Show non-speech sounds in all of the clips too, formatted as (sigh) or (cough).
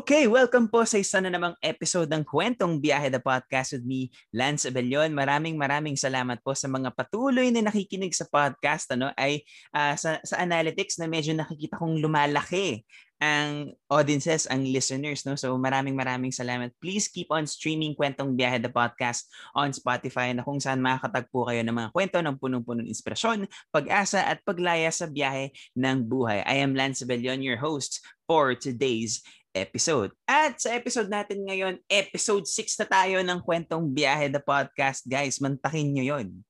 Okay, welcome po sa isa na namang episode ng Kwentong Biyahe the Podcast with me, Lance Abellion. Maraming maraming salamat po sa mga patuloy na nakikinig sa podcast. Ano, ay uh, sa, sa analytics na medyo nakikita kong lumalaki ang audiences, ang listeners. No? So maraming maraming salamat. Please keep on streaming Kwentong Biyahe the Podcast on Spotify na kung saan makakatagpo kayo ng mga kwento ng punong-punong inspirasyon, pag-asa at paglaya sa biyahe ng buhay. I am Lance Abellion, your host for today's episode. At sa episode natin ngayon, episode 6 na tayo ng Kwentong Biyahe the Podcast. Guys, mantakin nyo yon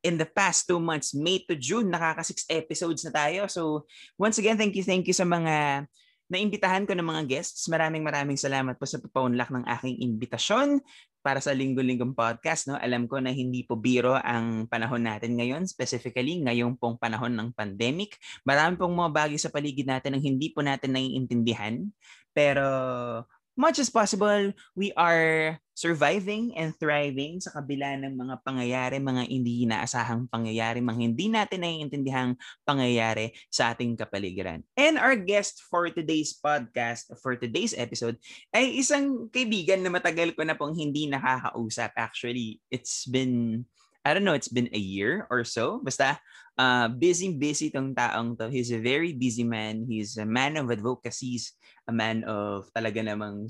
in the past two months, May to June, nakaka six episodes na tayo. So, once again, thank you, thank you sa mga naimbitahan ko ng mga guests. Maraming maraming salamat po sa papaunlak ng aking imbitasyon para sa linggo-linggong podcast. No? Alam ko na hindi po biro ang panahon natin ngayon, specifically ngayong pong panahon ng pandemic. Marami pong mga bagay sa paligid natin ang hindi po natin naiintindihan. Pero much as possible, we are surviving and thriving sa kabila ng mga pangyayari, mga hindi inaasahang pangyayari, mga hindi natin naiintindihang pangyayari sa ating kapaligiran. And our guest for today's podcast, for today's episode, ay isang kaibigan na matagal ko na pong hindi nakakausap. Actually, it's been I don't know, it's been a year or so. Basta, uh, busy-busy tong taong to. He's a very busy man. He's a man of advocacies, a man of talaga namang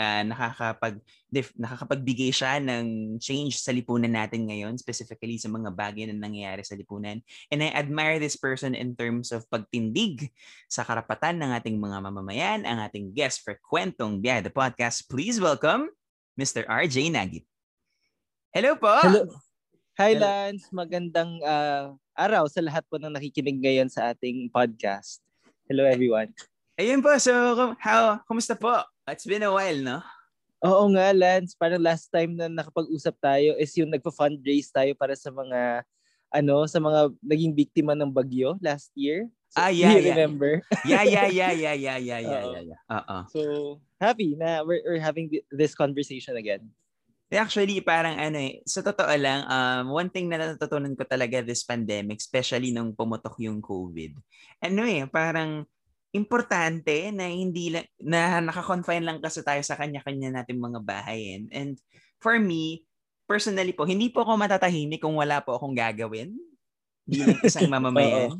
uh, nakakapag dif, nakakapagbigay siya ng change sa lipunan natin ngayon, specifically sa mga bagay na nangyayari sa lipunan. And I admire this person in terms of pagtindig sa karapatan ng ating mga mamamayan, ang ating guest for Kwentong Biyahe, the podcast. Please welcome Mr. RJ Nagit. Hello po! Hello. Hi Lance, magandang uh, araw sa lahat po ng nakikinig ngayon sa ating podcast. Hello everyone. Ayun po, so how, kumusta po? It's been a while, no? Oo nga Lance, parang last time na nakapag-usap tayo is yung nagpa-fundraise tayo para sa mga ano, sa mga naging biktima ng bagyo last year. So, ah, yeah, yeah. remember? yeah, yeah, yeah, yeah, yeah, yeah, yeah, (laughs) yeah. Uh-oh. So, happy na we're, we're having this conversation again. Actually, parang ano eh, sa totoo lang, um, one thing na natutunan ko talaga this pandemic, especially nung pumutok yung COVID, ano eh, parang importante na hindi lang, na naka-confine lang kasi tayo sa kanya-kanya nating mga bahay. And for me, personally po, hindi po ako matatahimik kung wala po akong gagawin bilang isang (laughs) mamamayan.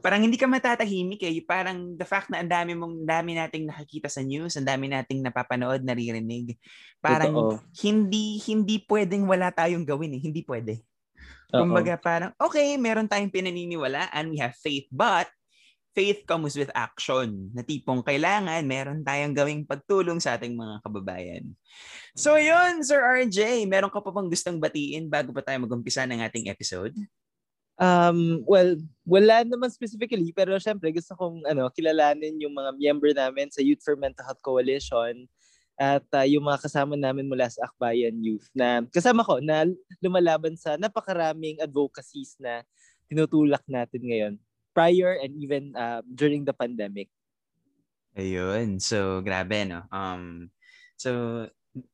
parang hindi ka matatahimik eh. Parang the fact na ang dami mong dami nating nakikita sa news, ang dami nating napapanood, naririnig. Parang Totoo. hindi hindi pwedeng wala tayong gawin eh. Hindi pwede. Kumbaga parang okay, meron tayong pinaniniwalaan, we have faith, but faith comes with action. Na tipong kailangan meron tayong gawing pagtulong sa ating mga kababayan. So yun, Sir RJ, meron ka pa bang gustong batiin bago pa tayo mag-umpisa ng ating episode? Um, well, wala naman specifically, pero syempre gusto kong ano, kilalanin yung mga member namin sa Youth for Mental Health Coalition at uh, yung mga kasama namin mula sa Akbayan Youth na kasama ko na lumalaban sa napakaraming advocacies na tinutulak natin ngayon prior and even uh, during the pandemic. Ayun. So, grabe, no? Um, so,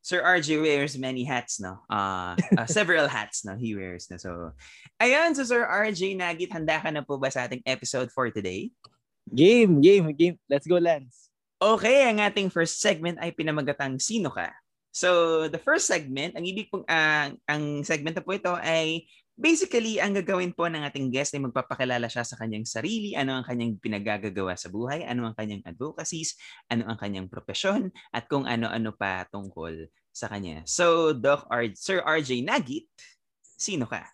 Sir RJ wears many hats, no? Uh, uh, (laughs) several hats, no? He wears, no? So, ayun, so Sir RJ Nagit, handa ka na po ba sa ating episode for today? Game, game, game. Let's go, Lance. Okay, ang ating first segment ay pinamagatang Sino Ka? So, the first segment, ang ibig pong, uh, ang segment na po ito ay Basically, ang gagawin po ng ating guest ay magpapakilala siya sa kanyang sarili, ano ang kanyang pinagagagawa sa buhay, ano ang kanyang advocacies, ano ang kanyang profesyon, at kung ano-ano pa tungkol sa kanya. So, Doc R- Sir RJ Nagit, sino ka?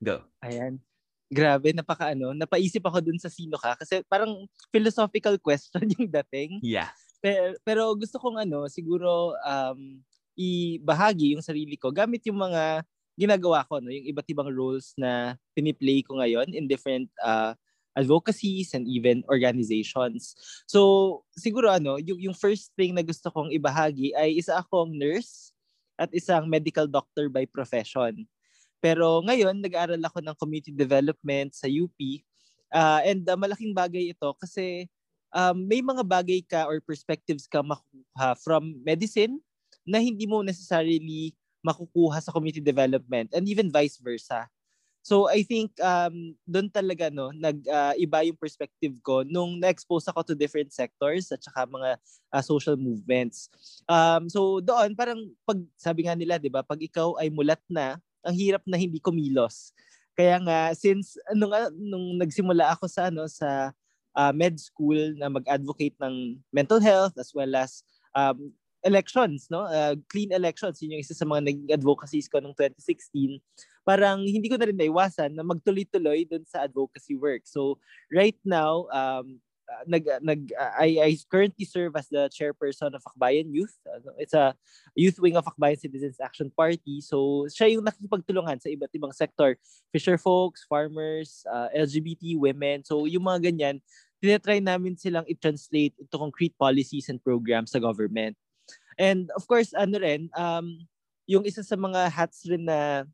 Go. Ayan. Grabe, napaka ano, napaisip ako dun sa sino ka kasi parang philosophical question (laughs) yung dating. Yeah. Pero, pero gusto kong ano, siguro um, ibahagi yung sarili ko gamit yung mga ginagawa ko, no? yung iba't ibang roles na piniplay ko ngayon in different uh, advocacies and even organizations. So, siguro ano, yung, yung first thing na gusto kong ibahagi ay isa akong nurse at isang medical doctor by profession. Pero ngayon, nag-aaral ako ng community development sa UP Uh, and uh, malaking bagay ito kasi um, may mga bagay ka or perspectives ka makukuha from medicine na hindi mo necessarily makukuha sa community development and even vice versa. So I think um doon talaga no nag-iba uh, yung perspective ko nung na-expose ako to different sectors at saka mga uh, social movements. Um so doon parang pag sabi nga nila 'di ba pag ikaw ay mulat na ang hirap na hindi kumilos. Kaya nga since nung nung nagsimula ako sa ano sa uh, med school na mag-advocate ng mental health as well as um, elections, no? Uh, clean elections, yun yung isa sa mga naging advocacies ko noong 2016 parang hindi ko na rin naiwasan na magtuloy-tuloy dun sa advocacy work. So right now, um, uh, nag nag uh, I, I currently serve as the chairperson of Akbayan Youth. Uh, it's a youth wing of Akbayan Citizens Action Party. So siya yung nakikipagtulungan sa iba't ibang sector, fisher folks, farmers, uh, LGBT women. So yung mga ganyan, tinatry namin silang i-translate into concrete policies and programs sa government. And of course, ano rin, um, yung isa sa mga hats rin na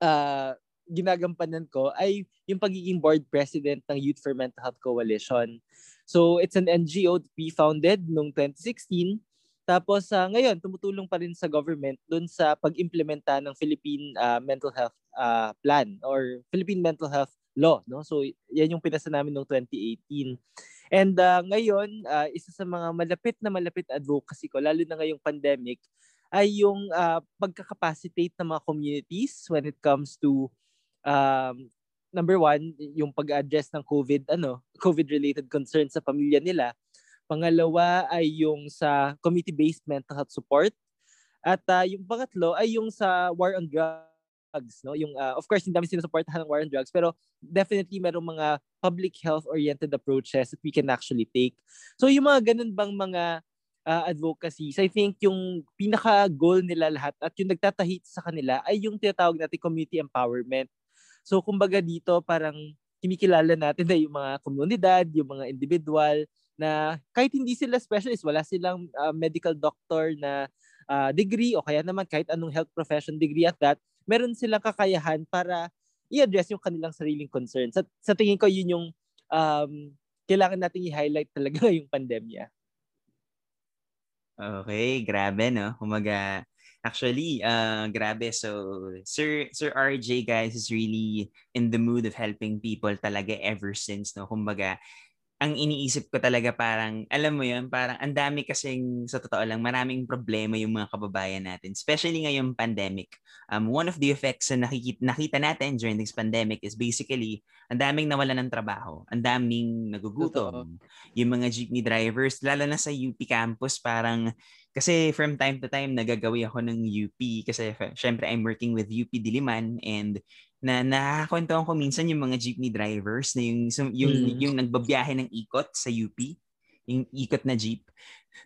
uh, ginagampanan ko ay yung pagiging board president ng Youth for Mental Health Coalition. So it's an NGO that we founded noong 2016. Tapos uh, ngayon, tumutulong pa rin sa government doon sa pag-implementa ng Philippine uh, Mental Health uh, Plan or Philippine Mental Health Law. No? So yan yung pinasa namin noong 2018. And uh, ngayon, uh, isa sa mga malapit na malapit advocacy ko, lalo na ngayong pandemic, ay yung uh, pagkakapacitate ng mga communities when it comes to um, number one, yung pag-address ng COVID, ano, COVID-related concerns sa pamilya nila. Pangalawa ay yung sa community-based mental health support. At uh, yung pangatlo ay yung sa war on drugs, no? Yung uh, of course hindi namin sinusuportahan ng war on drugs, pero definitely merong mga public health oriented approaches that we can actually take. So yung mga ganun bang mga uh, advocacies, I think yung pinaka-goal nila lahat at yung nagtatahit sa kanila ay yung tinatawag natin community empowerment. So kumbaga dito parang kinikilala natin na yung mga komunidad, yung mga individual na kahit hindi sila specialist, wala silang uh, medical doctor na uh, degree o kaya naman kahit anong health profession degree at that, meron silang kakayahan para i-address yung kanilang sariling concerns. At sa tingin ko yun yung um, kailangan nating i-highlight talaga (laughs) yung pandemya. Okay, grabe no. Kumaga actually uh grabe so Sir Sir RJ guys is really in the mood of helping people talaga ever since no. Kumbaga ang iniisip ko talaga parang, alam mo yun, parang ang dami kasing, sa totoo lang, maraming problema yung mga kababayan natin, especially ngayong pandemic. Um, one of the effects na nakikita, nakita natin during this pandemic is basically, ang daming nawala ng trabaho, ang daming nagugutom. Totoo. Yung mga jeepney drivers, lalo na sa UP campus, parang, kasi from time to time, nagagawi ako ng UP kasi syempre I'm working with UP Diliman and na nakakwentuhan ko minsan yung mga jeepney drivers na yung yung mm. yung nagbabiyahe ng ikot sa UP, yung ikot na jeep.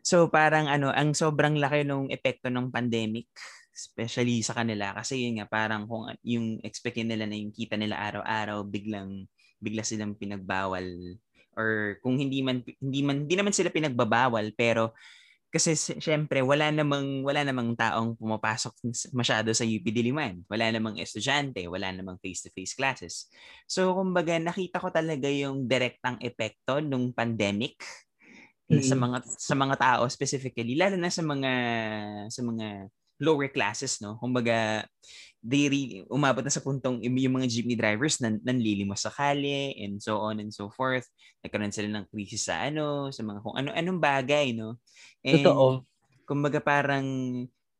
So parang ano, ang sobrang laki ng epekto ng pandemic especially sa kanila kasi yun nga parang kung yung expectin nila na yung kita nila araw-araw biglang bigla silang pinagbawal or kung hindi man hindi man hindi naman sila pinagbabawal pero kasi syempre wala namang wala namang taong pumapasok masyado sa UP Diliman. Wala namang estudyante, wala namang face-to-face classes. So kumbaga nakita ko talaga yung direktang epekto ng pandemic mm-hmm. sa mga sa mga tao specifically lalo na sa mga sa mga lower classes no. Kumbaga they re- umabot na sa puntong yung mga jeepney drivers nan nanlilimos sa kalye and so on and so forth. Nagkaroon sila ng krisis sa ano, sa mga kung ano-anong bagay, no? And, Totoo. Kumbaga parang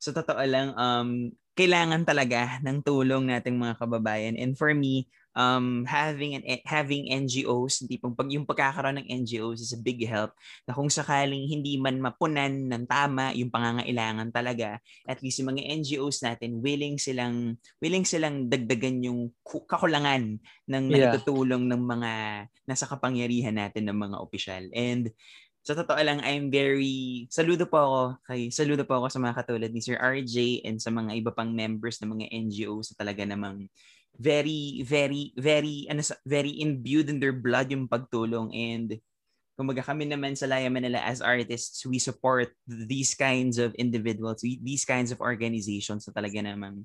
sa totoo lang, um, kailangan talaga ng tulong nating mga kababayan. And for me, um, having an having NGOs, hindi pag yung pagkakaroon ng NGOs is a big help na kung sakaling hindi man mapunan ng tama yung pangangailangan talaga, at least yung mga NGOs natin willing silang willing silang dagdagan yung kakulangan ng yeah. natutulong ng mga nasa kapangyarihan natin ng mga opisyal. And sa totoo lang, I'm very, saludo po ako kay, saludo po ako sa mga katulad ni Sir RJ and sa mga iba pang members ng mga NGOs na talaga namang very, very, very, ano, very imbued in their blood yung pagtulong. And kumbaga kami naman sa Laya Manila as artists, we support these kinds of individuals, these kinds of organizations na talaga namang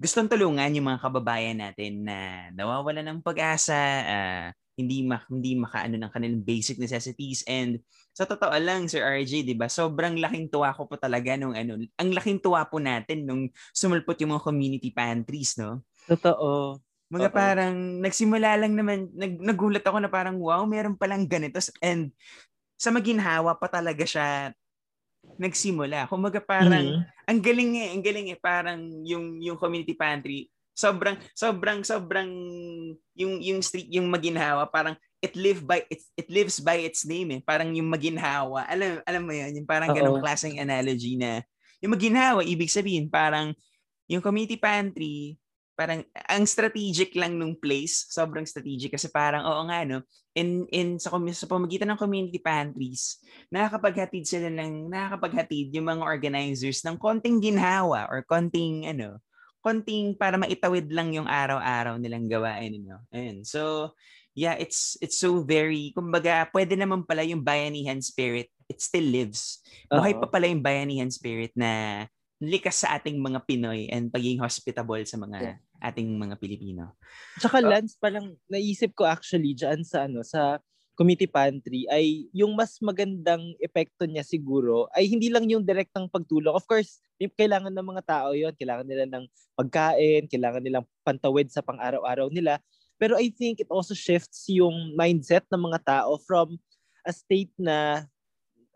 gustong tulungan yung mga kababayan natin na nawawala ng pag-asa, uh, hindi ma hindi makaano ng kanilang basic necessities and sa totoo lang Sir RJ, 'di ba? Sobrang laking tuwa ko po talaga nung ano, ang laking tuwa po natin nung sumulpot yung mga community pantries, no? Totoo. Mga Uh-oh. parang nagsimula lang naman nag, nagulat ako na parang wow, meron palang ganito and sa maginhawa pa talaga siya nagsimula. Kumaga parang mm-hmm. ang galing eh, ang galing eh parang yung yung community pantry sobrang sobrang sobrang yung yung street yung maginhawa parang it live by it, it lives by its name eh. Parang yung maginhawa. Alam alam mo yun? Yung parang ganung klaseng analogy na yung maginhawa ibig sabihin parang yung community pantry parang ang strategic lang nung place, sobrang strategic. Kasi parang oo nga no, in in sa sa pamagitan ng community pantries, nakakapaghatid sila ng nakakapaghatid yung mga organizers ng konting ginhawa or konting ano, konting para maitawid lang yung araw-araw nilang gawain no. Ayun. So, yeah, it's it's so very kumbaga pwede naman pala yung bayanihan spirit, it still lives. Buhay uh-huh. pa pala yung bayanihan spirit na likas sa ating mga Pinoy and pagiging hospitable sa mga yeah ating mga Pilipino. Tsaka uh, Lance, parang naisip ko actually dyan sa ano sa committee pantry ay yung mas magandang epekto niya siguro ay hindi lang yung direktang pagtulong. Of course, kailangan ng mga tao yon Kailangan nila ng pagkain, kailangan nilang pantawid sa pang-araw-araw nila. Pero I think it also shifts yung mindset ng mga tao from a state na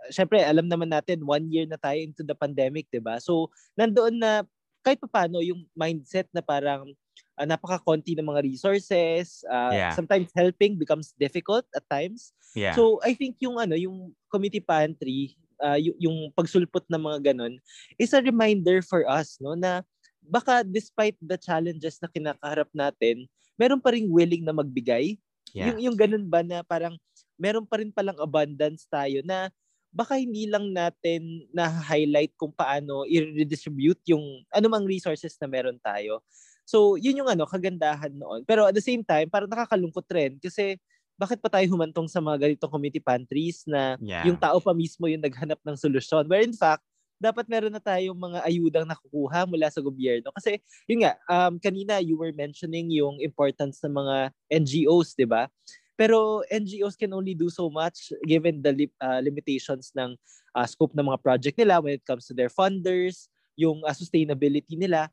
syempre alam naman natin one year na tayo into the pandemic, 'di ba? So nandoon na kahit pa paano yung mindset na parang uh, napaka-konti ng mga resources, uh, yeah. sometimes helping becomes difficult at times. Yeah. So I think yung ano, yung committee pantry, uh, y- yung pagsulpot ng mga ganun is a reminder for us no na baka despite the challenges na kinakaharap natin, meron pa ring willing na magbigay. Yeah. Yung yung ganun ba na parang meron pa rin palang abundance tayo na baka hindi lang natin na-highlight kung paano i-redistribute yung anumang resources na meron tayo. So, yun yung ano, kagandahan noon. Pero at the same time, parang nakakalungkot rin kasi bakit pa tayo humantong sa mga ganitong community pantries na yeah. yung tao pa mismo yung naghanap ng solusyon. Where in fact, dapat meron na tayong mga ayudang nakukuha mula sa gobyerno. Kasi, yun nga, um, kanina you were mentioning yung importance ng mga NGOs, di ba? Pero NGOs can only do so much given the li- uh, limitations ng uh, scope ng mga project nila when it comes to their funders, yung uh, sustainability nila.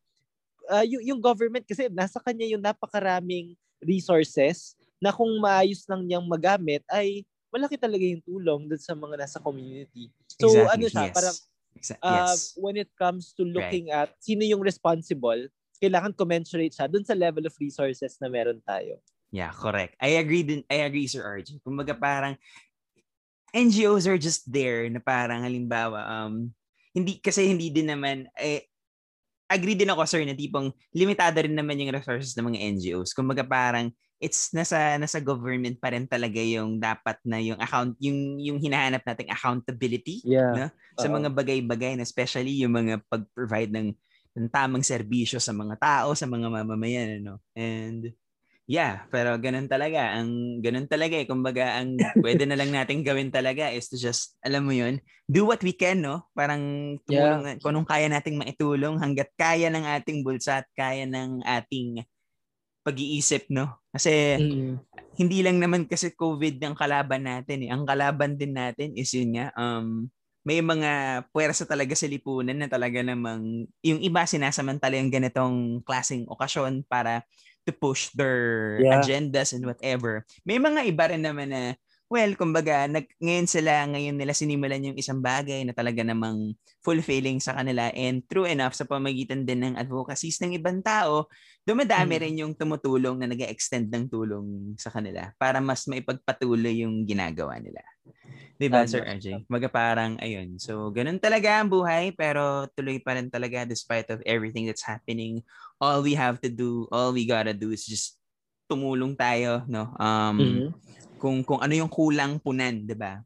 Uh, yung, yung government kasi nasa kanya yung napakaraming resources na kung maayos lang niyang magamit ay malaki talaga yung tulong dun sa mga nasa community. So exactly. ano siya, yes. parang uh, yes. when it comes to looking right. at sino yung responsible, kailangan commensurate siya dun sa level of resources na meron tayo. Yeah, correct. I agree din. I agree, Sir RJ. Kumbaga parang NGOs are just there na parang halimbawa, um, hindi, kasi hindi din naman, eh, agree din ako, sir, na tipong limitado rin naman yung resources ng mga NGOs. Kumbaga parang, it's nasa nasa government pa rin talaga yung dapat na yung account yung yung hinahanap nating accountability yeah. no? sa Uh-oh. mga bagay-bagay na especially yung mga pag-provide ng, ng tamang serbisyo sa mga tao sa mga mamamayan ano and Yeah, pero ganun talaga. Ang ganun talaga eh. Kumbaga, ang pwede na lang nating gawin talaga is to just, alam mo yun, do what we can, no? Parang tumulong, yeah. kung anong kaya nating maitulong hanggat kaya ng ating bulsa at kaya ng ating pag-iisip, no? Kasi mm-hmm. hindi lang naman kasi COVID ang kalaban natin eh. Ang kalaban din natin is yun nga, um, may mga puwersa talaga sa lipunan na talaga namang yung iba sinasamantala yung ganitong klaseng okasyon para to push their yeah. agendas and whatever. May mga iba rin naman na well, kumbaga, nag, ngayon sila, ngayon nila sinimulan yung isang bagay na talaga namang fulfilling sa kanila and true enough sa pamagitan din ng advocacies ng ibang tao, dumadami hmm. rin yung tumutulong na nag extend ng tulong sa kanila para mas maipagpatuloy yung ginagawa nila. Di ba, Sir RJ? Maga parang, ayun. So, ganun talaga ang buhay, pero tuloy pa rin talaga despite of everything that's happening. All we have to do, all we gotta do is just tumulong tayo, no? Um, mm-hmm kung kung ano yung kulang punan, 'di ba?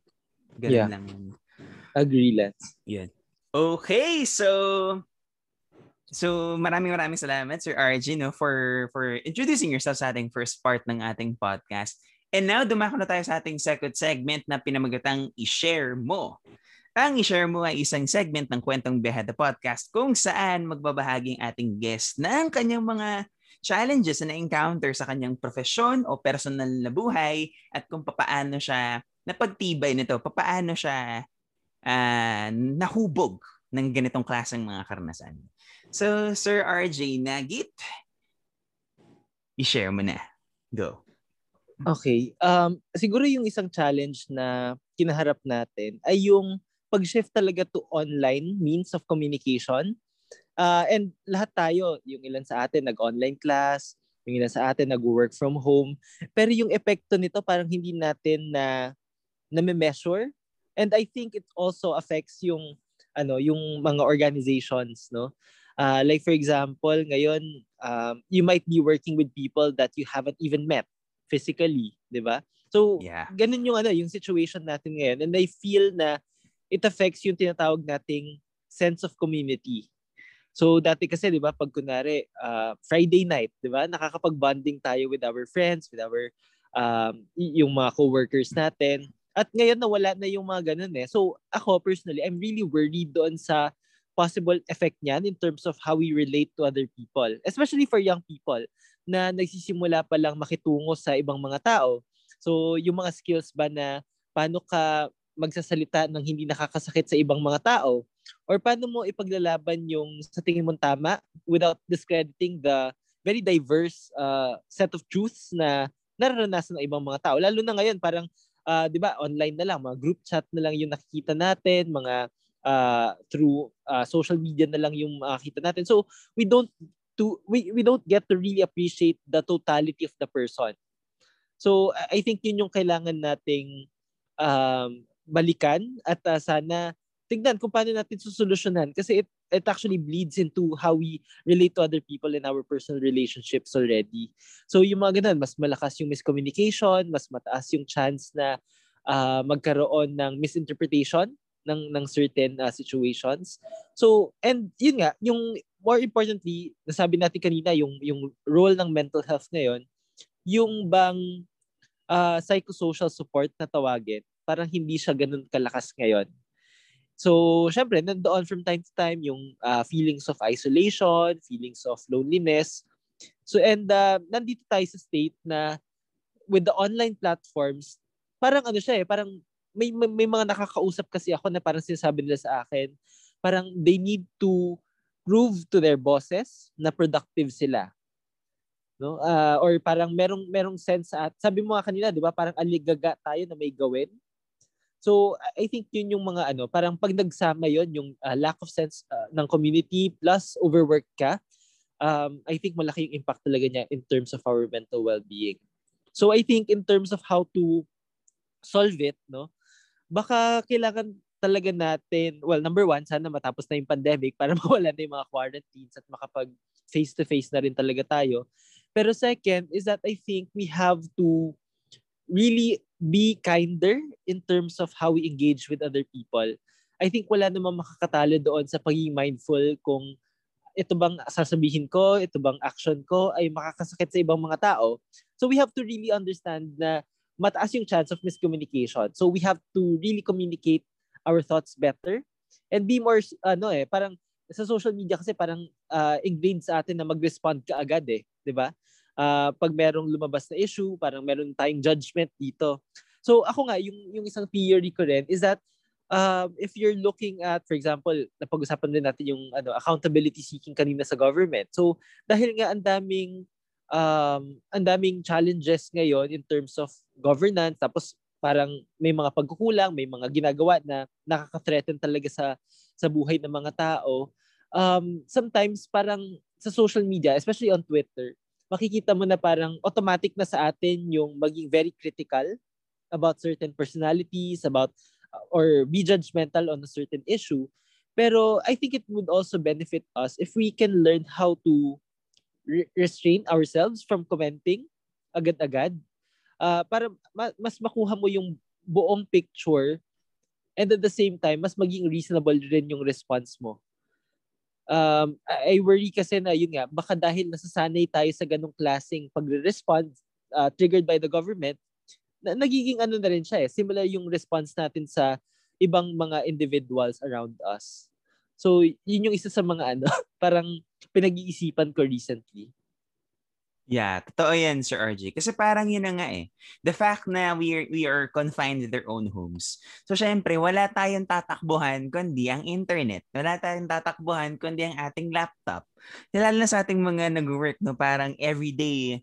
Ganun yeah. lang. Agree, let's. Yun. Okay, so So maraming maraming salamat Sir RG no for for introducing yourself sa ating first part ng ating podcast. And now dumako na tayo sa ating second segment na pinamagatang i-share mo. Ang i-share mo ay isang segment ng Kwentong Behind the Podcast kung saan magbabahagi ang ating guest ng kanyang mga challenges na na-encounter sa kanyang profesyon o personal na buhay at kung papaano siya napagtibay nito, papaano siya uh, nahubog ng ganitong klaseng mga karanasan. So, Sir RJ Nagit, i-share mo na. Go. Okay. Um, siguro yung isang challenge na kinaharap natin ay yung pag-shift talaga to online means of communication. Uh, and lahat tayo, yung ilan sa atin nag-online class, yung ilan sa atin nag-work from home. Pero yung epekto nito parang hindi natin na na-measure. And I think it also affects yung ano yung mga organizations no uh, like for example ngayon um, you might be working with people that you haven't even met physically, 'di ba? So, yeah. ganun yung ano, yung situation natin ngayon. And I feel na it affects yung tinatawag nating sense of community. So, dati kasi, 'di ba, pag kunare uh, Friday night, 'di ba? Nakakapag-bonding tayo with our friends, with our um, yung mga co-workers natin. At ngayon nawala na yung mga ganun eh. So, ako personally, I'm really worried doon sa possible effect niyan in terms of how we relate to other people, especially for young people na nagsisimula pa lang makitungo sa ibang mga tao. So, yung mga skills ba na paano ka magsasalita ng hindi nakakasakit sa ibang mga tao or paano mo ipaglalaban yung sa tingin mong tama without discrediting the very diverse uh, set of truths na nararanasan ng ibang mga tao. Lalo na ngayon, parang, uh, di ba, online na lang, mga group chat na lang yung nakikita natin, mga uh, through uh, social media na lang yung makikita natin. So, we don't to we, we don't get to really appreciate the totality of the person. So I think yun yung kailangan nating um, balikan at uh, sana tingnan kung paano natin susolusyonan kasi it it actually bleeds into how we relate to other people in our personal relationships already. So yung mga ganun, mas malakas yung miscommunication, mas mataas yung chance na uh, magkaroon ng misinterpretation ng ng certain uh, situations. So and yun nga, yung more importantly, nasabi natin kanina yung yung role ng mental health ngayon, yung bang uh, psychosocial support na tawagin, parang hindi siya ganun kalakas ngayon. So, syempre, nandoon from time to time yung uh, feelings of isolation, feelings of loneliness. So, and uh, nandito tayo sa state na with the online platforms, parang ano siya eh, parang may, may, may mga nakakausap kasi ako na parang sinasabi nila sa akin, parang they need to prove to their bosses na productive sila. No? Uh, or parang merong merong sense at sabi mo nga kanina, 'di ba? Parang aligaga tayo na may gawin. So I think yun yung mga ano, parang pag nagsama yon yung uh, lack of sense uh, ng community plus overwork ka, um, I think malaki yung impact talaga niya in terms of our mental well-being. So I think in terms of how to solve it, no? Baka kailangan talaga natin, well, number one, sana matapos na yung pandemic para (laughs) mawala na yung mga quarantines at makapag face-to-face na rin talaga tayo. Pero second is that I think we have to really be kinder in terms of how we engage with other people. I think wala namang makakatalo doon sa pagiging mindful kung ito bang sasabihin ko, ito bang action ko ay makakasakit sa ibang mga tao. So we have to really understand na mataas yung chance of miscommunication. So we have to really communicate our thoughts better and be more ano eh parang sa social media kasi parang uh, ingrained sa atin na mag-respond ka agad eh, 'di ba? Uh, pag merong lumabas na issue, parang meron tayong judgment dito. So ako nga yung yung isang theory ko rin is that um, if you're looking at for example, napag-usapan din natin yung ano accountability seeking kanina sa government. So dahil nga ang daming um ang daming challenges ngayon in terms of governance tapos parang may mga pagkukulang, may mga ginagawa na nakaka-threaten talaga sa sa buhay ng mga tao. Um, sometimes parang sa social media, especially on Twitter, makikita mo na parang automatic na sa atin yung maging very critical about certain personalities, about or be judgmental on a certain issue. Pero I think it would also benefit us if we can learn how to re- restrain ourselves from commenting agad-agad uh, para ma- mas makuha mo yung buong picture and at the same time, mas maging reasonable rin yung response mo. Um, I worry kasi na yun nga, baka dahil nasasanay tayo sa ganong klaseng pagre-respond uh, triggered by the government, na, nagiging ano na rin siya eh. Similar yung response natin sa ibang mga individuals around us. So, yun yung isa sa mga ano, (laughs) parang pinag-iisipan ko recently. Yeah, totoo yan, Sir RJ. Kasi parang yun na nga eh. The fact na we are, we are confined to their own homes. So, syempre, wala tayong tatakbuhan kundi ang internet. Wala tayong tatakbuhan kundi ang ating laptop. Lalo na sa ating mga nag-work, no? Parang everyday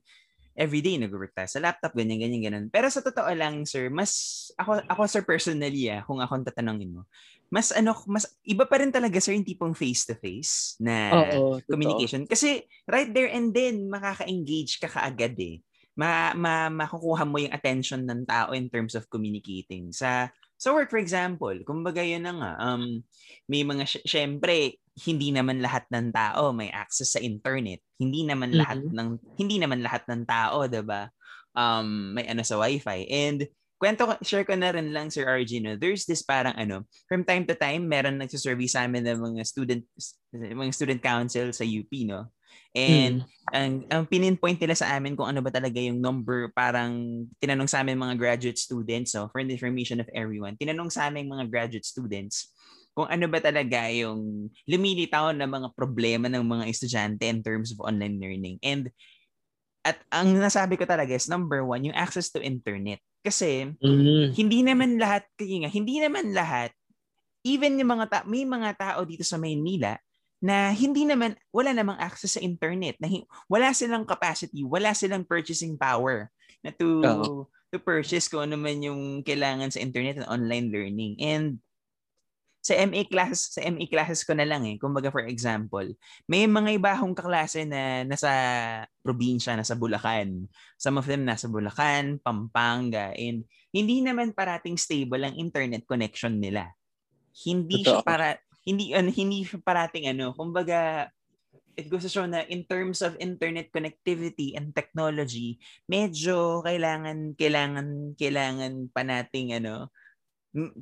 everyday nag-work tayo sa laptop, ganyan, ganyan, ganyan. Pero sa totoo lang, sir, mas, ako, ako sir, personally, ah, kung ako tatanungin mo, mas ano, mas iba pa rin talaga sir yung tipong face-to-face na Oo, communication. Totoo. Kasi right there and then, makaka-engage ka kaagad eh. Ma, ma, makukuha mo yung attention ng tao in terms of communicating. Sa sa work, for example, kumbaga yun na nga, um, may mga, syempre, hindi naman lahat ng tao may access sa internet. Hindi naman mm-hmm. lahat ng hindi naman lahat ng tao, 'di ba? Um may ano sa wifi. And kwento share ko na rin lang Sir RG no. There's this parang ano, from time to time meron nagsusurvey sa amin ng mga student mga student council sa UP no. And mm. ang ang pininpoint nila sa amin kung ano ba talaga yung number parang tinanong sa amin mga graduate students so for the information of everyone. Tinanong sa amin mga graduate students kung ano ba talaga yung lumilitaw na mga problema ng mga estudyante in terms of online learning. And at ang nasabi ko talaga is number one, yung access to internet. Kasi mm-hmm. hindi naman lahat, kaya nga, hindi naman lahat, even yung mga ta- may mga tao dito sa Maynila na hindi naman, wala namang access sa internet, na wala silang capacity, wala silang purchasing power na to, uh-huh. to purchase kung ano man yung kailangan sa internet and online learning. And sa MA class, sa MA classes ko na lang eh. Kumbaga for example, may mga iba akong kaklase na nasa probinsya, nasa Bulacan. Some of them nasa Bulacan, Pampanga, and hindi naman parating stable ang internet connection nila. Hindi Totoo. siya para hindi uh, hindi parating ano, kumbaga it goes to show na in terms of internet connectivity and technology, medyo kailangan kailangan kailangan pa nating ano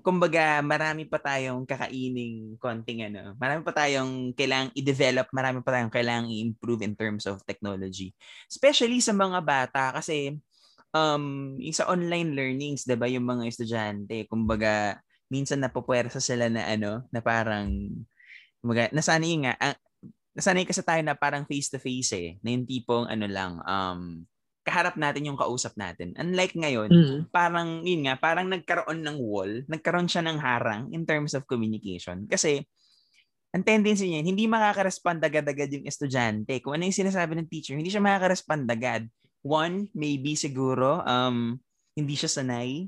kumbaga marami pa tayong kakaining konting ano, marami pa tayong kailangang i-develop, marami pa tayong kailangang i-improve in terms of technology. Especially sa mga bata kasi um yung sa online learnings, 'di ba, yung mga estudyante, kumbaga minsan napupuwersa sila na ano, na parang kumbaga nasanay nga ang, nasanay kasi tayo na parang face to face eh, na yung tipong ano lang um kaharap natin yung kausap natin. Unlike ngayon, mm-hmm. parang, yun nga, parang nagkaroon ng wall, nagkaroon siya ng harang in terms of communication. Kasi, ang tendency niya, hindi makaka-respond agad-agad yung estudyante. Kung ano yung sinasabi ng teacher, hindi siya makaka-respond agad. One, maybe siguro, um, hindi siya sanay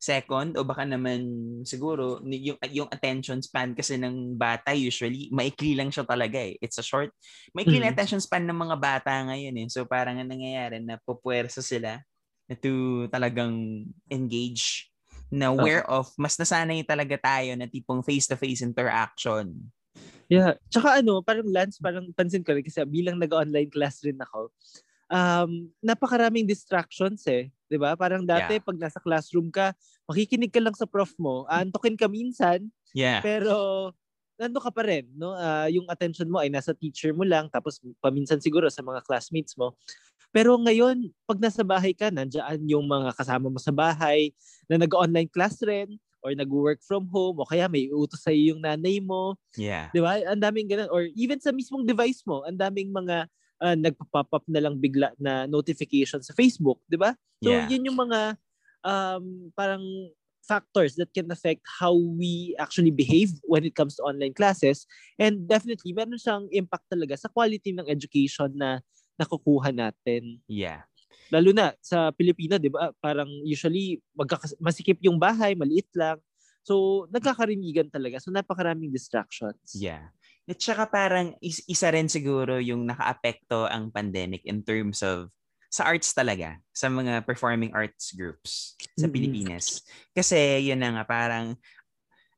Second, o baka naman siguro yung yung attention span kasi ng bata usually maikli lang siya talaga eh. It's a short maikli mm. attention span ng mga bata ngayon eh. So parang ang nangyayari na pupuwersa sila na to talagang engage na aware okay. of mas nasanay talaga tayo na tipong face-to-face interaction. Yeah. Tsaka ano, parang Lance, parang pansin ko rin kasi bilang nag-online class rin ako, um, napakaraming distractions eh. 'di ba? Parang dati yeah. pag nasa classroom ka, makikinig ka lang sa prof mo, antokin ka minsan. Yeah. Pero nando ka pa rin, no? Uh, yung attention mo ay nasa teacher mo lang tapos paminsan siguro sa mga classmates mo. Pero ngayon, pag nasa bahay ka, nandiyan yung mga kasama mo sa bahay na nag-online class rin or nag-work from home o kaya may utos sa yung nanay mo. Yeah. 'Di ba? Ang daming ganun or even sa mismong device mo, ang daming mga uh, nagpa-pop up na lang bigla na notification sa Facebook, 'di ba? So yeah. yun yung mga um, parang factors that can affect how we actually behave when it comes to online classes and definitely meron siyang impact talaga sa quality ng education na nakukuha natin. Yeah. Lalo na sa Pilipino, 'di ba? Parang usually magkakas- masikip yung bahay, maliit lang. So nagkakarinigan talaga. So napakaraming distractions. Yeah. At saka parang is, isa rin siguro yung nakaapekto ang pandemic in terms of sa arts talaga, sa mga performing arts groups sa mm-hmm. Pilipinas. Kasi yun na nga, parang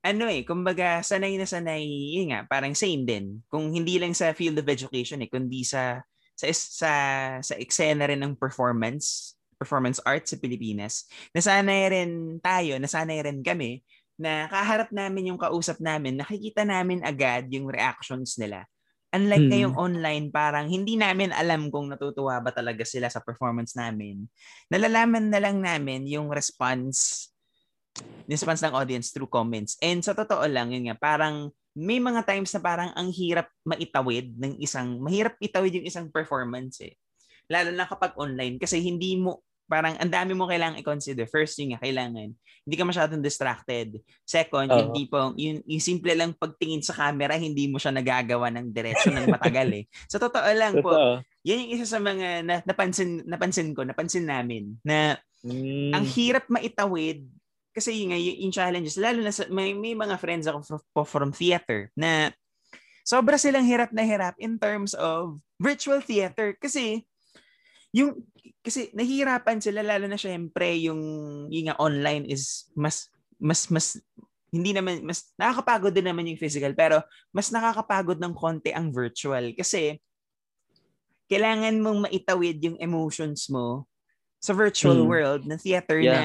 ano eh, kumbaga sanay na sanay, yun nga, parang same din. Kung hindi lang sa field of education eh, kundi sa sa sa sa eksena rin ng performance, performance arts sa Pilipinas. Nasanay rin tayo, nasanay rin kami na kaharap namin yung kausap namin, nakikita namin agad yung reactions nila. Unlike hmm. ngayong online, parang hindi namin alam kung natutuwa ba talaga sila sa performance namin. Nalalaman na lang namin yung response response ng audience through comments. And sa totoo lang, yun nga, parang may mga times na parang ang hirap maitawid ng isang, mahirap itawid yung isang performance eh. Lalo na kapag online kasi hindi mo, parang ang dami mo kailangan i-consider. First, yung nga, kailangan, hindi ka masyadong distracted. Second, uh-huh. yung tipong, yung, yung simple lang pagtingin sa camera, hindi mo siya nagagawa ng diretso ng matagal eh. (laughs) Sa so, totoo lang po, yan yung isa sa mga na, napansin, napansin ko, napansin namin, na mm. ang hirap maitawid kasi yung, yung challenges, lalo na sa, may, may mga friends ako from, from theater na sobra silang hirap na hirap in terms of virtual theater kasi yung kasi nahihirapan sila lalo na syempre yung yung nga online is mas mas mas hindi naman mas nakakapagod din naman yung physical pero mas nakakapagod ng konti ang virtual kasi kailangan mong maitawid yung emotions mo sa virtual hmm. world na theater yeah. na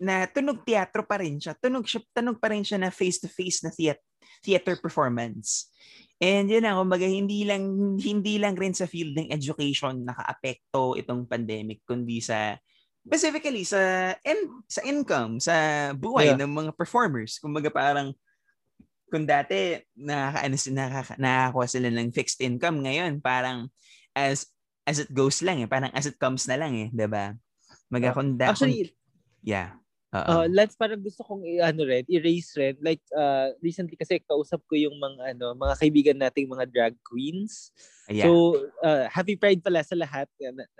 na tunog teatro pa rin siya. Tunog siya, tunog pa rin siya na face-to-face na theater, theater performance. And yun na, kumbaga, hindi lang, hindi lang rin sa field ng education naka-apekto itong pandemic, kundi sa, specifically sa, in, sa income, sa buhay yeah. ng mga performers. Kumbaga parang, kung dati nakaka, nakaka, nakakuha sila ng fixed income, ngayon parang as as it goes lang eh, parang as it comes na lang eh, 'di ba? Magakunda. Actually, yeah. Uh, uh, Lance, parang gusto kong i-ano rin, erase rin. Like, uh, recently kasi kausap ko yung mga, ano, mga kaibigan nating mga drag queens. Yeah. So, uh, happy Pride pala sa lahat.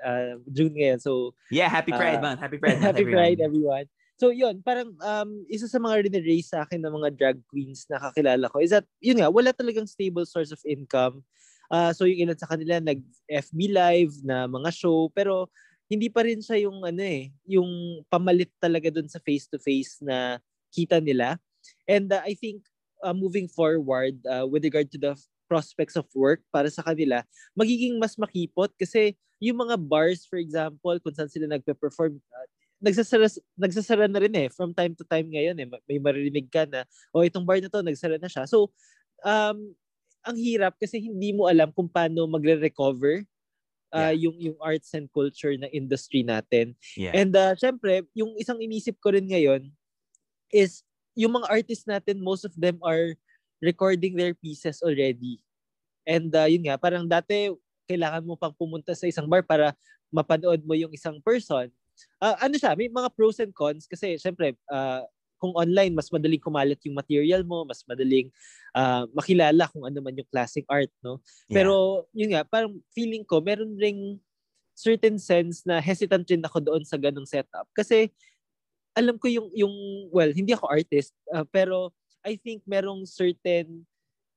Uh, June ngayon. So, yeah, happy Pride uh, month. Happy Pride month, Happy everyone. Pride, everyone. So, yun, parang um, isa sa mga rin-erase sa akin ng mga drag queens na kakilala ko is that, yun nga, wala talagang stable source of income. Uh, so, yung ilan sa kanila nag-FB live na mga show. Pero, hindi pa rin siya yung ano eh, yung pamalit talaga dun sa face-to-face na kita nila. And uh, I think uh, moving forward uh, with regard to the prospects of work para sa kanila, magiging mas makipot kasi yung mga bars, for example, kung saan sila nagpe-perform, uh, nagsasara, nagsasara na rin eh. From time to time ngayon eh, may maririnig ka na, oh, itong bar na to, nagsara na siya. So, um, ang hirap kasi hindi mo alam kung paano magre-recover uh, yeah. yung yung arts and culture na industry natin. Yeah. And uh, syempre, yung isang inisip ko rin ngayon is yung mga artists natin, most of them are recording their pieces already. And uh, yun nga, parang dati kailangan mo pang pumunta sa isang bar para mapanood mo yung isang person. Uh, ano siya, may mga pros and cons kasi syempre uh, kung online, mas madaling kumalat yung material mo, mas madaling uh, makilala kung ano man yung classic art, no? Yeah. Pero, yun nga, parang feeling ko, meron ring certain sense na hesitant rin ako doon sa ganong setup. Kasi, alam ko yung, yung well, hindi ako artist, uh, pero I think merong certain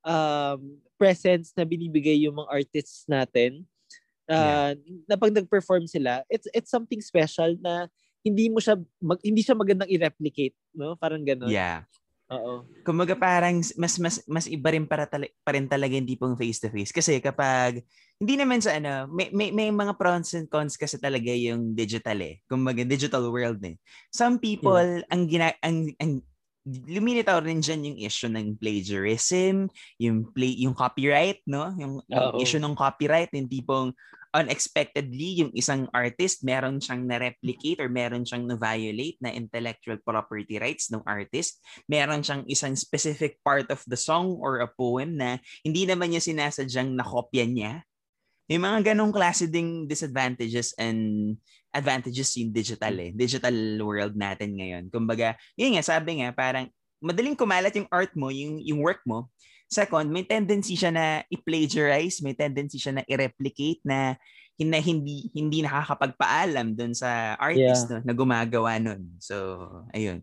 um, presence na binibigay yung mga artists natin uh, yeah. na pag nag-perform sila, it's it's something special na hindi mo siya mag, hindi siya magandang i-replicate, no? Parang gano'n. Yeah. Oo. Kumaga parang mas mas mas iba rin para tala, pa rin talaga hindi pong face to face kasi kapag hindi naman sa ano may, may, may mga pros and cons kasi talaga yung digital eh. Kumaga digital world eh. Some people yeah. ang gina ang, ang lumilitaw rin dyan yung issue ng plagiarism, yung play, yung copyright, no? Yung, yung issue ng copyright, yung tipong unexpectedly yung isang artist meron siyang na-replicate or meron siyang na-violate na intellectual property rights ng artist. Meron siyang isang specific part of the song or a poem na hindi naman niya sinasadyang nakopya niya. May mga ganong klase ding disadvantages and advantages yung digital eh. Digital world natin ngayon. Kumbaga, yun nga, sabi nga, parang madaling kumalat yung art mo, yung, yung work mo, Second, may tendency siya na i-plagiarize, may tendency siya na i-replicate na na hindi hindi nakakapagpaalam doon sa artist yeah. no, na gumagawa nun. So, ayun.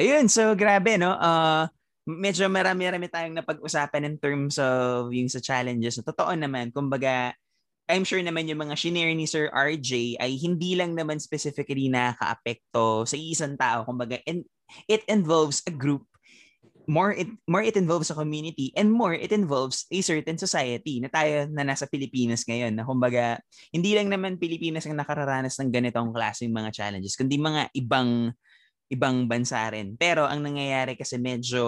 Ayun, so grabe no. Uh, medyo marami-rami tayong napag-usapan in terms of yung sa challenges. Totoo naman, kumbaga, I'm sure naman yung mga shinare ni Sir RJ ay hindi lang naman specifically nakaka-apekto sa isang tao. Kumbaga, and it involves a group more it more it involves a community and more it involves a certain society na tayo na nasa Pilipinas ngayon na kumbaga hindi lang naman Pilipinas ang nakararanas ng ganitong klaseng mga challenges kundi mga ibang ibang bansa rin. Pero ang nangyayari kasi medyo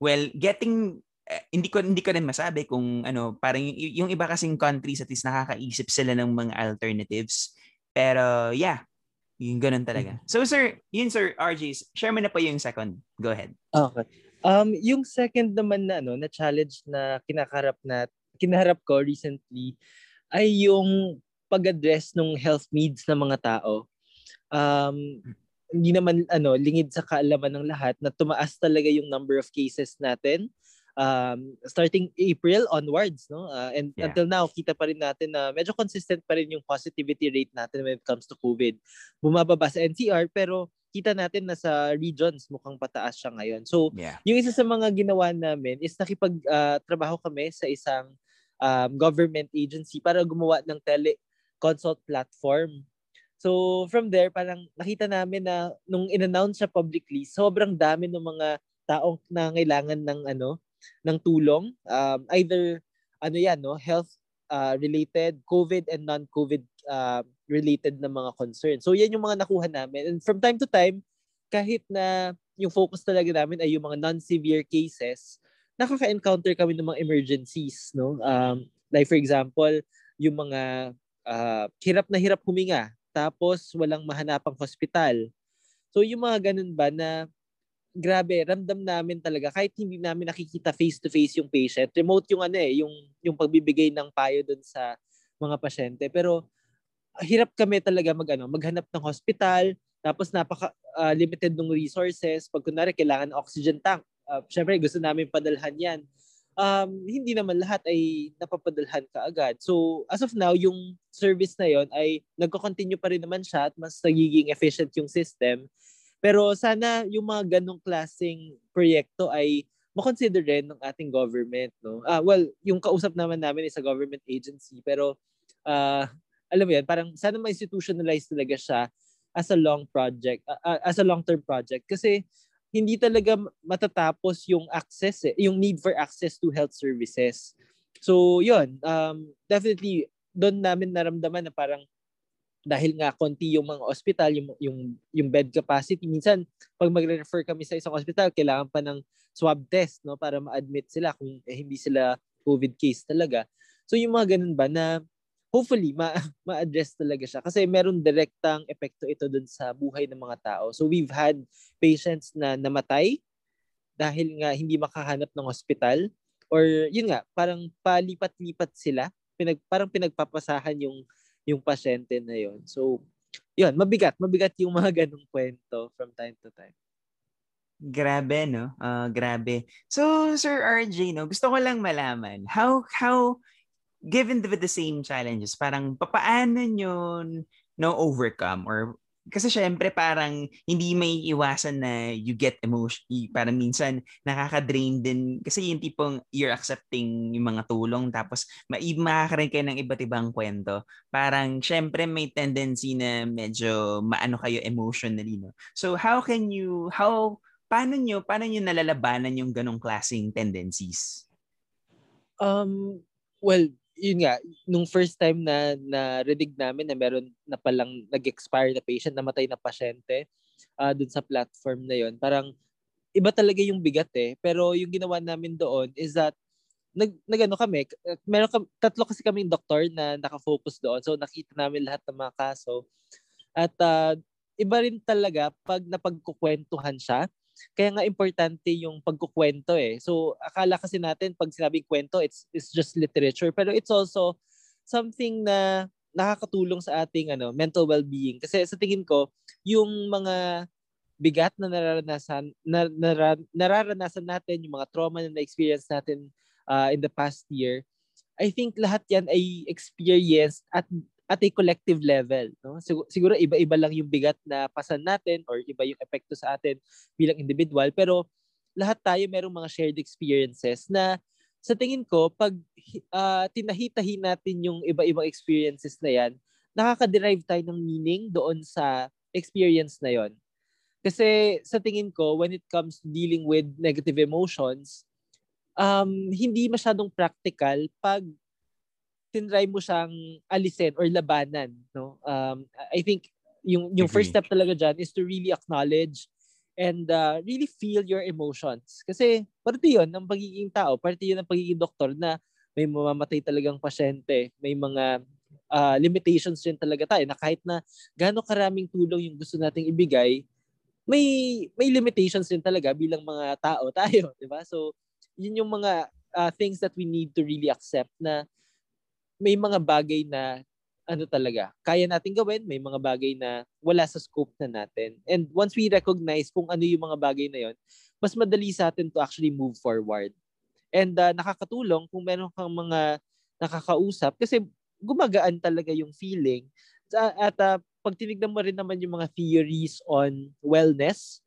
well getting uh, hindi ko hindi ko rin masabi kung ano parang yung, yung iba kasing countries at least nakakaisip sila ng mga alternatives. Pero yeah Yung ganun talaga. So sir, yun sir, RJ, share mo na po yung second. Go ahead. Okay. Um, yung second naman na ano, na challenge na kinakarap na kinaharap ko recently ay yung pag-address ng health needs ng mga tao. Um, hindi naman ano lingid sa kaalaman ng lahat na tumaas talaga yung number of cases natin um, starting April onwards, no? Uh, and yeah. until now, kita pa rin natin na medyo consistent pa rin yung positivity rate natin when it comes to COVID. Bumababa sa NCR, pero kita natin na sa regions mukhang pataas siya ngayon. So, yeah. yung isa sa mga ginawa namin is nakipag-trabaho uh, kami sa isang um, government agency para gumawa ng tele-consult platform. So, from there, parang nakita namin na nung in-announce siya publicly, sobrang dami ng mga taong nangailangan ng ano ng tulong. Um, either ano yan no health uh, related covid and non-covid uh, related na mga concerns so yan yung mga nakuha namin. And from time to time kahit na yung focus talaga namin ay yung mga non-severe cases nakaka-encounter kami ng mga emergencies no? Um, like for example yung mga uh, hirap na hirap huminga tapos walang mahanapang hospital. So yung mga ganun ba na grabe, ramdam namin talaga kahit hindi namin nakikita face to face yung patient. Remote yung ano eh, yung yung pagbibigay ng payo doon sa mga pasyente. Pero hirap kami talaga mag ano, maghanap ng hospital, tapos napaka uh, limited ng resources. Pag kunwari kailangan ng oxygen tank, uh, syempre gusto namin padalhan 'yan. Um, hindi naman lahat ay napapadalhan ka agad. So, as of now, yung service na yon ay nagko-continue pa rin naman siya at mas nagiging efficient yung system. Pero sana yung mga ganong klaseng proyekto ay makonsider rin ng ating government. No? Ah, well, yung kausap naman namin is a government agency. Pero uh, alam mo yan, parang sana ma-institutionalize talaga siya as a long project, uh, as a long-term project. Kasi hindi talaga matatapos yung access, eh, yung need for access to health services. So, yun, um, definitely, doon namin naramdaman na parang dahil nga konti yung mga ospital, yung, yung, yung bed capacity, minsan pag magre-refer kami sa isang ospital, kailangan pa ng swab test no para ma-admit sila kung eh, hindi sila COVID case talaga. So yung mga ganun ba na hopefully ma- (laughs) ma-address talaga siya kasi meron direktang epekto ito dun sa buhay ng mga tao. So we've had patients na namatay dahil nga hindi makahanap ng hospital or yun nga parang palipat-lipat sila pinag parang pinagpapasahan yung yung pasyente na yon. So, yun, mabigat. Mabigat yung mga ganong kwento from time to time. Grabe, no? Uh, grabe. So, Sir RJ, no, gusto ko lang malaman, how, how, given the, the same challenges, parang papaano nyo no overcome or kasi syempre parang hindi may iwasan na you get emotion parang minsan nakaka-drain din. Kasi yung tipong you're accepting yung mga tulong tapos makakaroon kayo ng iba't ibang kwento. Parang syempre may tendency na medyo maano kayo emotionally no? So how can you how paano nyo paano nyo nalalabanan yung ganong klaseng tendencies? Um well yun nga, nung first time na na-redig namin na meron na palang nag-expire na patient, namatay na pasyente uh, dun sa platform na yon parang iba talaga yung bigat eh. Pero yung ginawa namin doon is that nag, nagano kami, meron kami, tatlo kasi kaming doktor na nakafocus doon. So nakita namin lahat ng mga kaso. At uh, iba rin talaga pag napagkukwentuhan siya kaya nga importante yung pagkukwento eh. So akala kasi natin pag sinabing kwento, it's, it's just literature. Pero it's also something na nakakatulong sa ating ano mental well-being. Kasi sa tingin ko, yung mga bigat na nararanasan, na, narar, nararanasan natin, yung mga trauma na na-experience natin uh, in the past year, I think lahat yan ay experience at at a collective level. No? Siguro iba-iba lang yung bigat na pasan natin or iba yung epekto sa atin bilang individual. Pero lahat tayo merong mga shared experiences na sa tingin ko, pag uh, tinahitahi natin yung iba-ibang experiences na yan, nakaka-derive tayo ng meaning doon sa experience na yon. Kasi sa tingin ko, when it comes to dealing with negative emotions, um, hindi masyadong practical pag tinry mo siyang alisin or labanan, no? Um, I think yung yung first step talaga diyan is to really acknowledge and uh, really feel your emotions. Kasi parte 'yon ng pagiging tao, parte 'yon ng pagiging doktor na may mamamatay talagang pasyente, may mga uh, limitations din talaga tayo na kahit na gaano karaming tulong yung gusto nating ibigay, may may limitations din talaga bilang mga tao (laughs) tayo, 'di ba? So, yun yung mga uh, things that we need to really accept na may mga bagay na ano talaga, kaya natin gawin, may mga bagay na wala sa scope na natin. And once we recognize kung ano yung mga bagay na yon, mas madali sa atin to actually move forward. And uh, nakakatulong kung meron kang mga nakakausap kasi gumagaan talaga yung feeling. At uh, pag tinignan mo rin naman yung mga theories on wellness,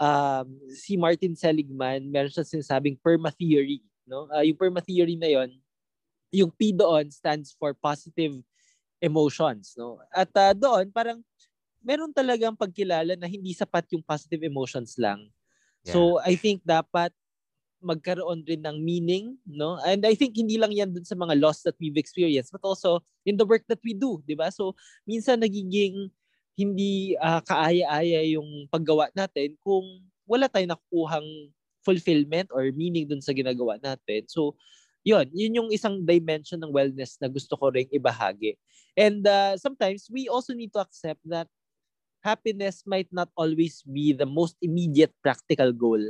um, si Martin Seligman, meron siya sinasabing perma theory. No? Uh, yung perma theory na yon, yung P doon stands for positive emotions. No? At uh, doon, parang meron talagang pagkilala na hindi sapat yung positive emotions lang. Yeah. So, I think dapat magkaroon rin ng meaning, no? And I think hindi lang yan dun sa mga loss that we've experienced, but also in the work that we do, di ba? So, minsan nagiging hindi uh, kaaya-aya yung paggawa natin kung wala tayong nakukuhang fulfillment or meaning dun sa ginagawa natin. So, yun, yun yung isang dimension ng wellness na gusto ko ring ibahagi. And uh, sometimes we also need to accept that happiness might not always be the most immediate practical goal.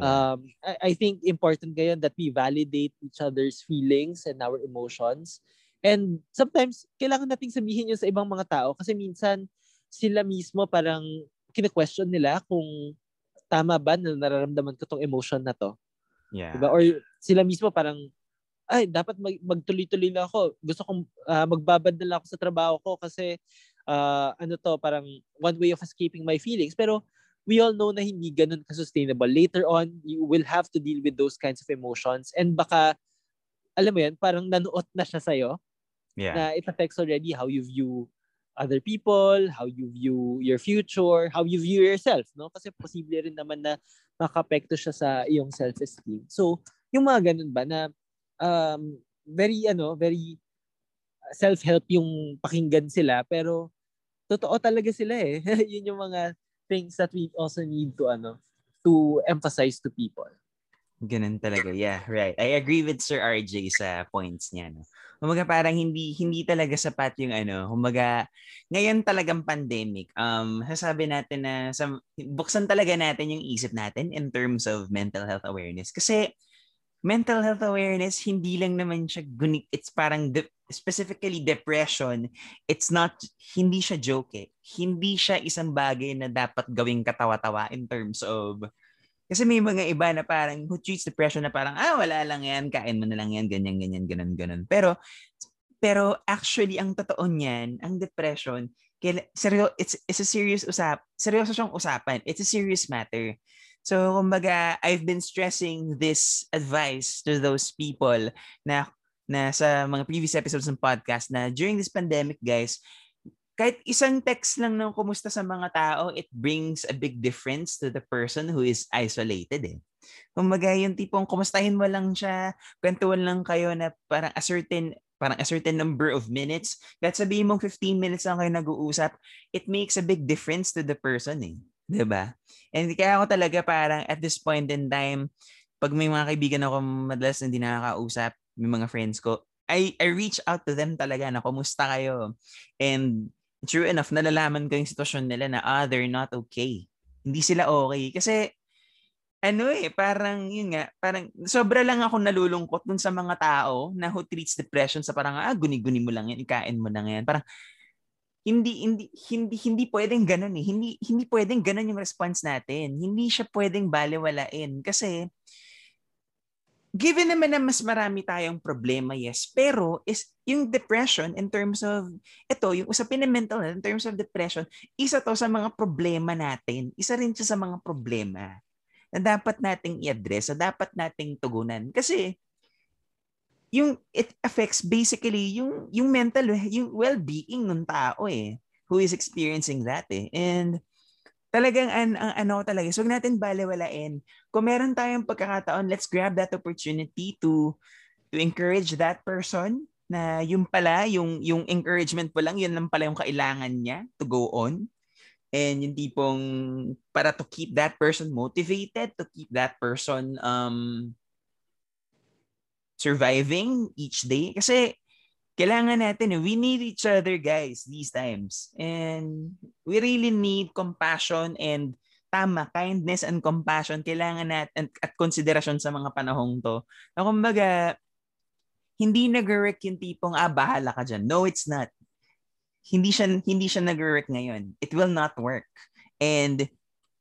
Um, I, I think important ngayon that we validate each other's feelings and our emotions. And sometimes, kailangan nating sabihin yun sa ibang mga tao kasi minsan sila mismo parang kine-question nila kung tama ba na nararamdaman ko tong emotion na to. Yeah. Diba? Or sila mismo parang, ay, dapat mag, magtuloy-tuloy lang ako. Gusto kong uh, magbabad na lang ako sa trabaho ko kasi uh, ano to, parang one way of escaping my feelings. Pero we all know na hindi ganun ka-sustainable. Later on, you will have to deal with those kinds of emotions. And baka, alam mo yan, parang nanuot na siya sa'yo. Yeah. Na it affects already how you view other people, how you view your future, how you view yourself, no? Kasi posible rin naman na makapekto siya sa iyong self-esteem. So, yung mga ganun ba na um, very ano, very self-help yung pakinggan sila pero totoo talaga sila eh. (laughs) Yun yung mga things that we also need to ano to emphasize to people. Ganun talaga. Yeah, right. I agree with Sir RJ sa points niya. No? Kumaga parang hindi hindi talaga sapat yung ano, kumaga ngayon talagang pandemic. Um sasabi natin na sa, buksan talaga natin yung isip natin in terms of mental health awareness kasi mental health awareness hindi lang naman siya guni it's parang de- specifically depression it's not hindi siya joke eh. Hindi siya isang bagay na dapat gawing katawa-tawa in terms of kasi may mga iba na parang who treats depression na parang, ah, wala lang yan, kain mo na lang yan, ganyan, ganyan, ganun, ganun. Pero, pero actually, ang totoo niyan, ang depression, seryo, it's, it's a serious usap, seryoso siyang usapan. It's a serious matter. So, kumbaga, I've been stressing this advice to those people na na sa mga previous episodes ng podcast na during this pandemic, guys, kahit isang text lang ng kumusta sa mga tao, it brings a big difference to the person who is isolated eh. Kumbaga yung tipong kumustahin mo lang siya, kwentuhan lang kayo na parang a certain parang a certain number of minutes. Kahit sabihin mong 15 minutes lang kayo nag-uusap, it makes a big difference to the person eh. ba? And kaya ako talaga parang at this point in time, pag may mga kaibigan ako madalas hindi nakakausap, may mga friends ko, I, I reach out to them talaga na kumusta kayo. And true enough, nalalaman ko yung sitwasyon nila na, ah, they're not okay. Hindi sila okay. Kasi, ano eh, parang, yun nga, parang, sobra lang ako nalulungkot dun sa mga tao na who treats depression sa parang, ah, guni-guni mo lang yan, ikain mo lang yan. Parang, hindi hindi hindi hindi pwedeng ganoon eh. Hindi hindi pwedeng ganoon yung response natin. Hindi siya pwedeng balewalain kasi given naman na mas marami tayong problema, yes, pero is yung depression in terms of, ito, yung usapin ng mental health in terms of depression, isa to sa mga problema natin. Isa rin siya sa mga problema na dapat nating i-address, na dapat nating tugunan. Kasi, yung it affects basically yung yung mental yung well-being ng tao eh who is experiencing that eh and talagang an, ang ano talaga, so huwag natin balewalain. Kung meron tayong pagkakataon, let's grab that opportunity to to encourage that person na yung pala, yung, yung encouragement po lang, yun lang pala yung kailangan niya to go on. And yung tipong para to keep that person motivated, to keep that person um, surviving each day. Kasi kailangan natin, eh, we need each other guys these times. And we really need compassion and tama, kindness and compassion kailangan natin at konsiderasyon sa mga panahong to. Na kumbaga, hindi nag-work yung tipong, ah, bahala ka dyan. No, it's not. Hindi siya, hindi siya nag-work ngayon. It will not work. And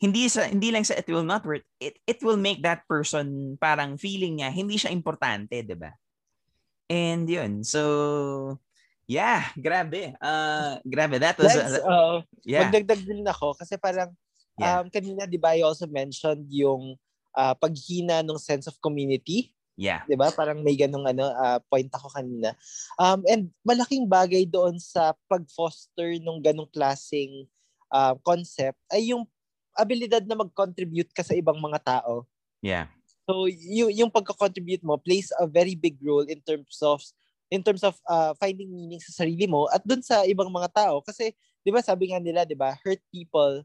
hindi sa hindi lang sa it will not work it it will make that person parang feeling niya hindi siya importante 'di ba and yun so yeah grabe uh grabe that was That's, uh, yeah magdagdag din ako kasi parang yeah. um kanina 'di ba I also mentioned yung uh, paghina ng sense of community Yeah. 'Di ba? Parang may ganung ano uh, point ako kanina. Um and malaking bagay doon sa pag-foster nung ganung klaseng uh, concept ay yung abilidad na mag-contribute ka sa ibang mga tao. Yeah. So yung yung pagko-contribute mo plays a very big role in terms of in terms of uh, finding meaning sa sarili mo at dun sa ibang mga tao kasi 'di ba sabi nga nila 'di ba hurt people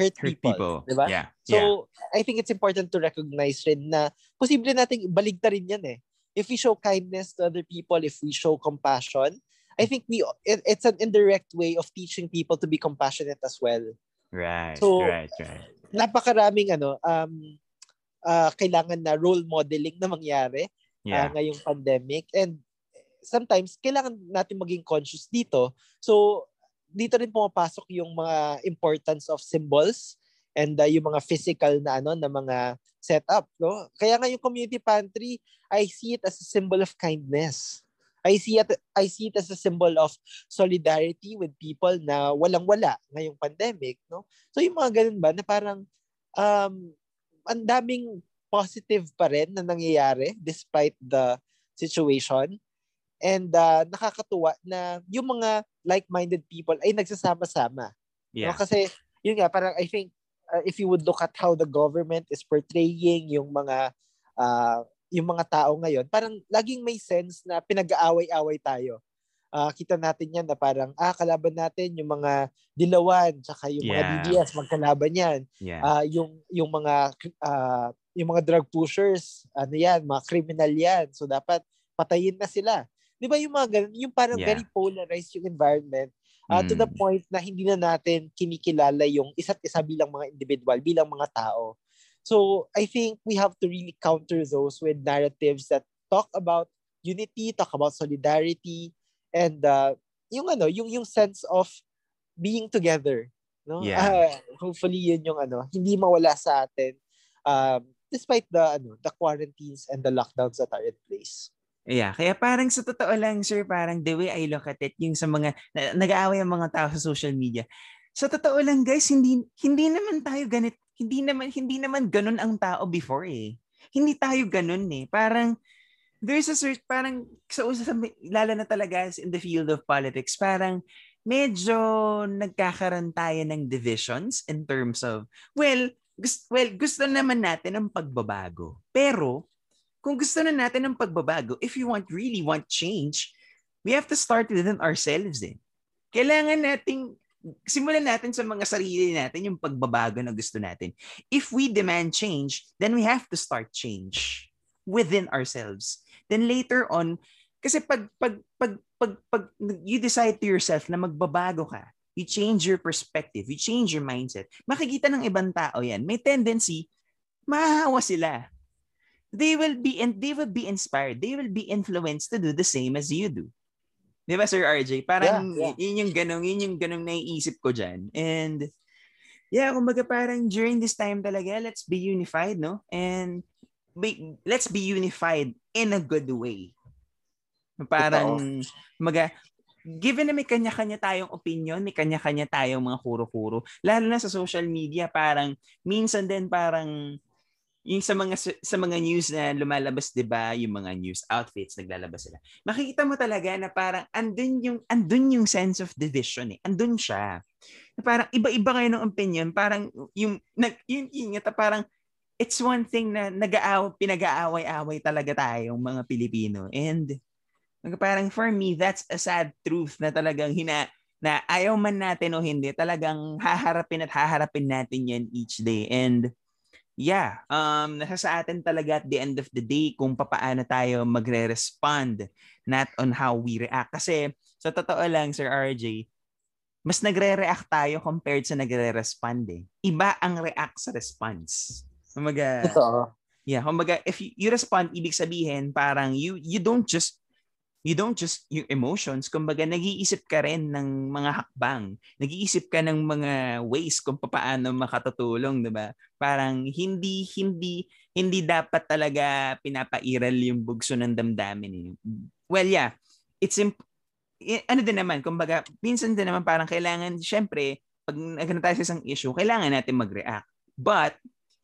hurt, hurt people, people. 'di ba? Yeah. So yeah. I think it's important to recognize rin na posible nating baligta rin 'yan eh. If we show kindness to other people, if we show compassion, I think we it, it's an indirect way of teaching people to be compassionate as well. Right. So, right, right. Napakaraming ano um uh, kailangan na role modeling na mangyari uh, yeah. uh, ngayong pandemic and sometimes kailangan natin maging conscious dito. So dito rin pumapasok yung mga importance of symbols and uh, yung mga physical na ano na mga setup, no? Kaya nga yung community pantry, I see it as a symbol of kindness. I see it I see it as a symbol of solidarity with people na walang-wala ngayong pandemic, no? So yung mga ganun ba na parang um ang daming positive pa rin na nangyayari despite the situation. And uh, nakakatuwa na yung mga like-minded people ay nagsasama-sama. Yeah. No? Kasi yun nga parang I think uh, if you would look at how the government is portraying yung mga uh, yung mga tao ngayon, parang laging may sense na pinag-aaway-away tayo. Uh, kita natin yan na parang, ah, kalaban natin yung mga dilawan, tsaka yung yeah. mga DDS, magkalaban yan. Yeah. Uh, yung, yung mga, uh, yung mga drug pushers, ano yan, mga criminal yan. So, dapat patayin na sila. Di ba yung mga ganun, yung parang yeah. very polarized yung environment uh, mm. to the mm. point na hindi na natin kinikilala yung isa't isa bilang mga individual, bilang mga tao. So I think we have to really counter those with narratives that talk about unity, talk about solidarity, and uh, yung ano, yung yung sense of being together. No? Yeah. Uh, hopefully yun yung ano, hindi mawala sa atin um, despite the ano, the quarantines and the lockdowns that are in place. Yeah, kaya parang sa totoo lang, sir, parang the way I look at it, yung sa mga, na, nag-aaway ang mga tao sa social media, sa totoo lang guys, hindi hindi naman tayo ganit hindi naman hindi naman ganun ang tao before eh. Hindi tayo ganun eh. Parang there's a search parang sa usa lalo na talaga in the field of politics, parang medyo nagkakaroon tayo ng divisions in terms of well, gusto, well, gusto naman natin ng pagbabago. Pero kung gusto na natin ng pagbabago, if you want really want change, we have to start within ourselves eh. Kailangan nating simulan natin sa mga sarili natin yung pagbabago na gusto natin. If we demand change, then we have to start change within ourselves. Then later on, kasi pag pag pag pag, pag you decide to yourself na magbabago ka, you change your perspective, you change your mindset, makikita ng ibang tao yan, may tendency, mahahawa sila. They will be and they will be inspired. They will be influenced to do the same as you do. Di ba, Sir RJ? Parang yeah, yeah. yun yung ganong, yun yung ganong naiisip ko dyan. And yeah, kumbaga parang during this time talaga, let's be unified, no? And be, let's be unified in a good way. Parang, maga, given na may kanya-kanya tayong opinion, may kanya-kanya tayong mga kuro-kuro, lalo na sa social media, parang minsan din parang yung sa mga sa mga news na lumalabas 'di ba? Yung mga news outfits naglalabas sila. Makikita mo talaga na parang andun yung andun yung sense of division eh. Andun siya. Na parang iba-iba kayo ng opinion. Parang yung nag yun, yun, yun parang it's one thing na nag-aaw pinag-aaway-away talaga tayong mga Pilipino and parang for me that's a sad truth na talagang hina na ayaw man natin o hindi talagang haharapin at haharapin natin yan each day and yeah, um, nasa sa atin talaga at the end of the day kung paano tayo magre-respond, not on how we react. Kasi sa totoo lang, Sir RJ, mas nagre-react tayo compared sa nagre-respond eh. Iba ang react sa response. Kumaga, Totoo. yeah, kumaga, if you, you respond, ibig sabihin, parang you, you don't just you don't just yung emotions, kumbaga nag-iisip ka rin ng mga hakbang. Nag-iisip ka ng mga ways kung paano makatutulong, 'di ba? Parang hindi hindi hindi dapat talaga pinapairal yung bugso ng damdamin eh. Well, yeah. It's imp- ano din naman, kumbaga, minsan din naman parang kailangan, syempre, pag nagkano tayo sa isang issue, kailangan natin mag-react. But,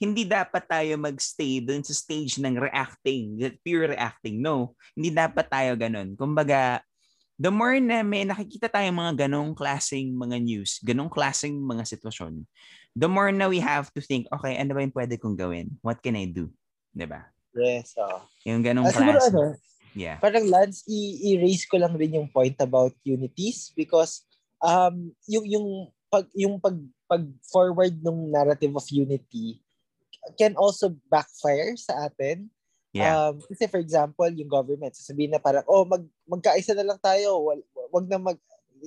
hindi dapat tayo magstay dun sa stage ng reacting, pure reacting. No, hindi dapat tayo ganun. Kumbaga, the more na may nakikita tayo mga ganong klaseng mga news, ganong klaseng mga sitwasyon, the more na we have to think, okay, ano ba yung pwede kong gawin? What can I do? Diba? Yes, oh. Yung ganong Ah, siguro klase. ano, Yeah. parang Lance, i- i-raise ko lang rin yung point about unities because um yung yung pag yung pag pag forward ng narrative of unity can also backfire sa atin. Yeah. Um, kasi for example, yung government, sasabihin na parang, oh, mag, magkaisa na lang tayo. Wag, wag na mag...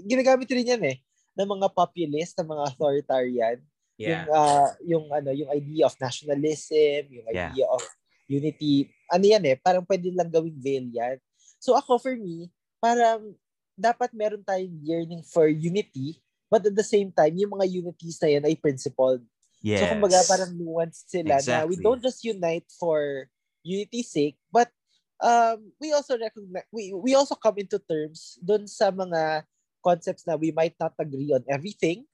Ginagamit rin yan eh, ng mga populist, ng mga authoritarian. Yung, Yeah. uh, yung, ano, yung idea of nationalism, yung Yeah. idea of unity. Ano yan eh, parang pwede lang gawing veil yan. So ako, for me, parang dapat meron tayong yearning for unity, but at the same time, yung mga unities na yan ay principled. Yes. So kumbaga parang nuanced sila na we Exactly. don't just unite for unity's sake, but um, we also recognize, we, we also come into terms dun sa mga concepts na we might not agree on everything,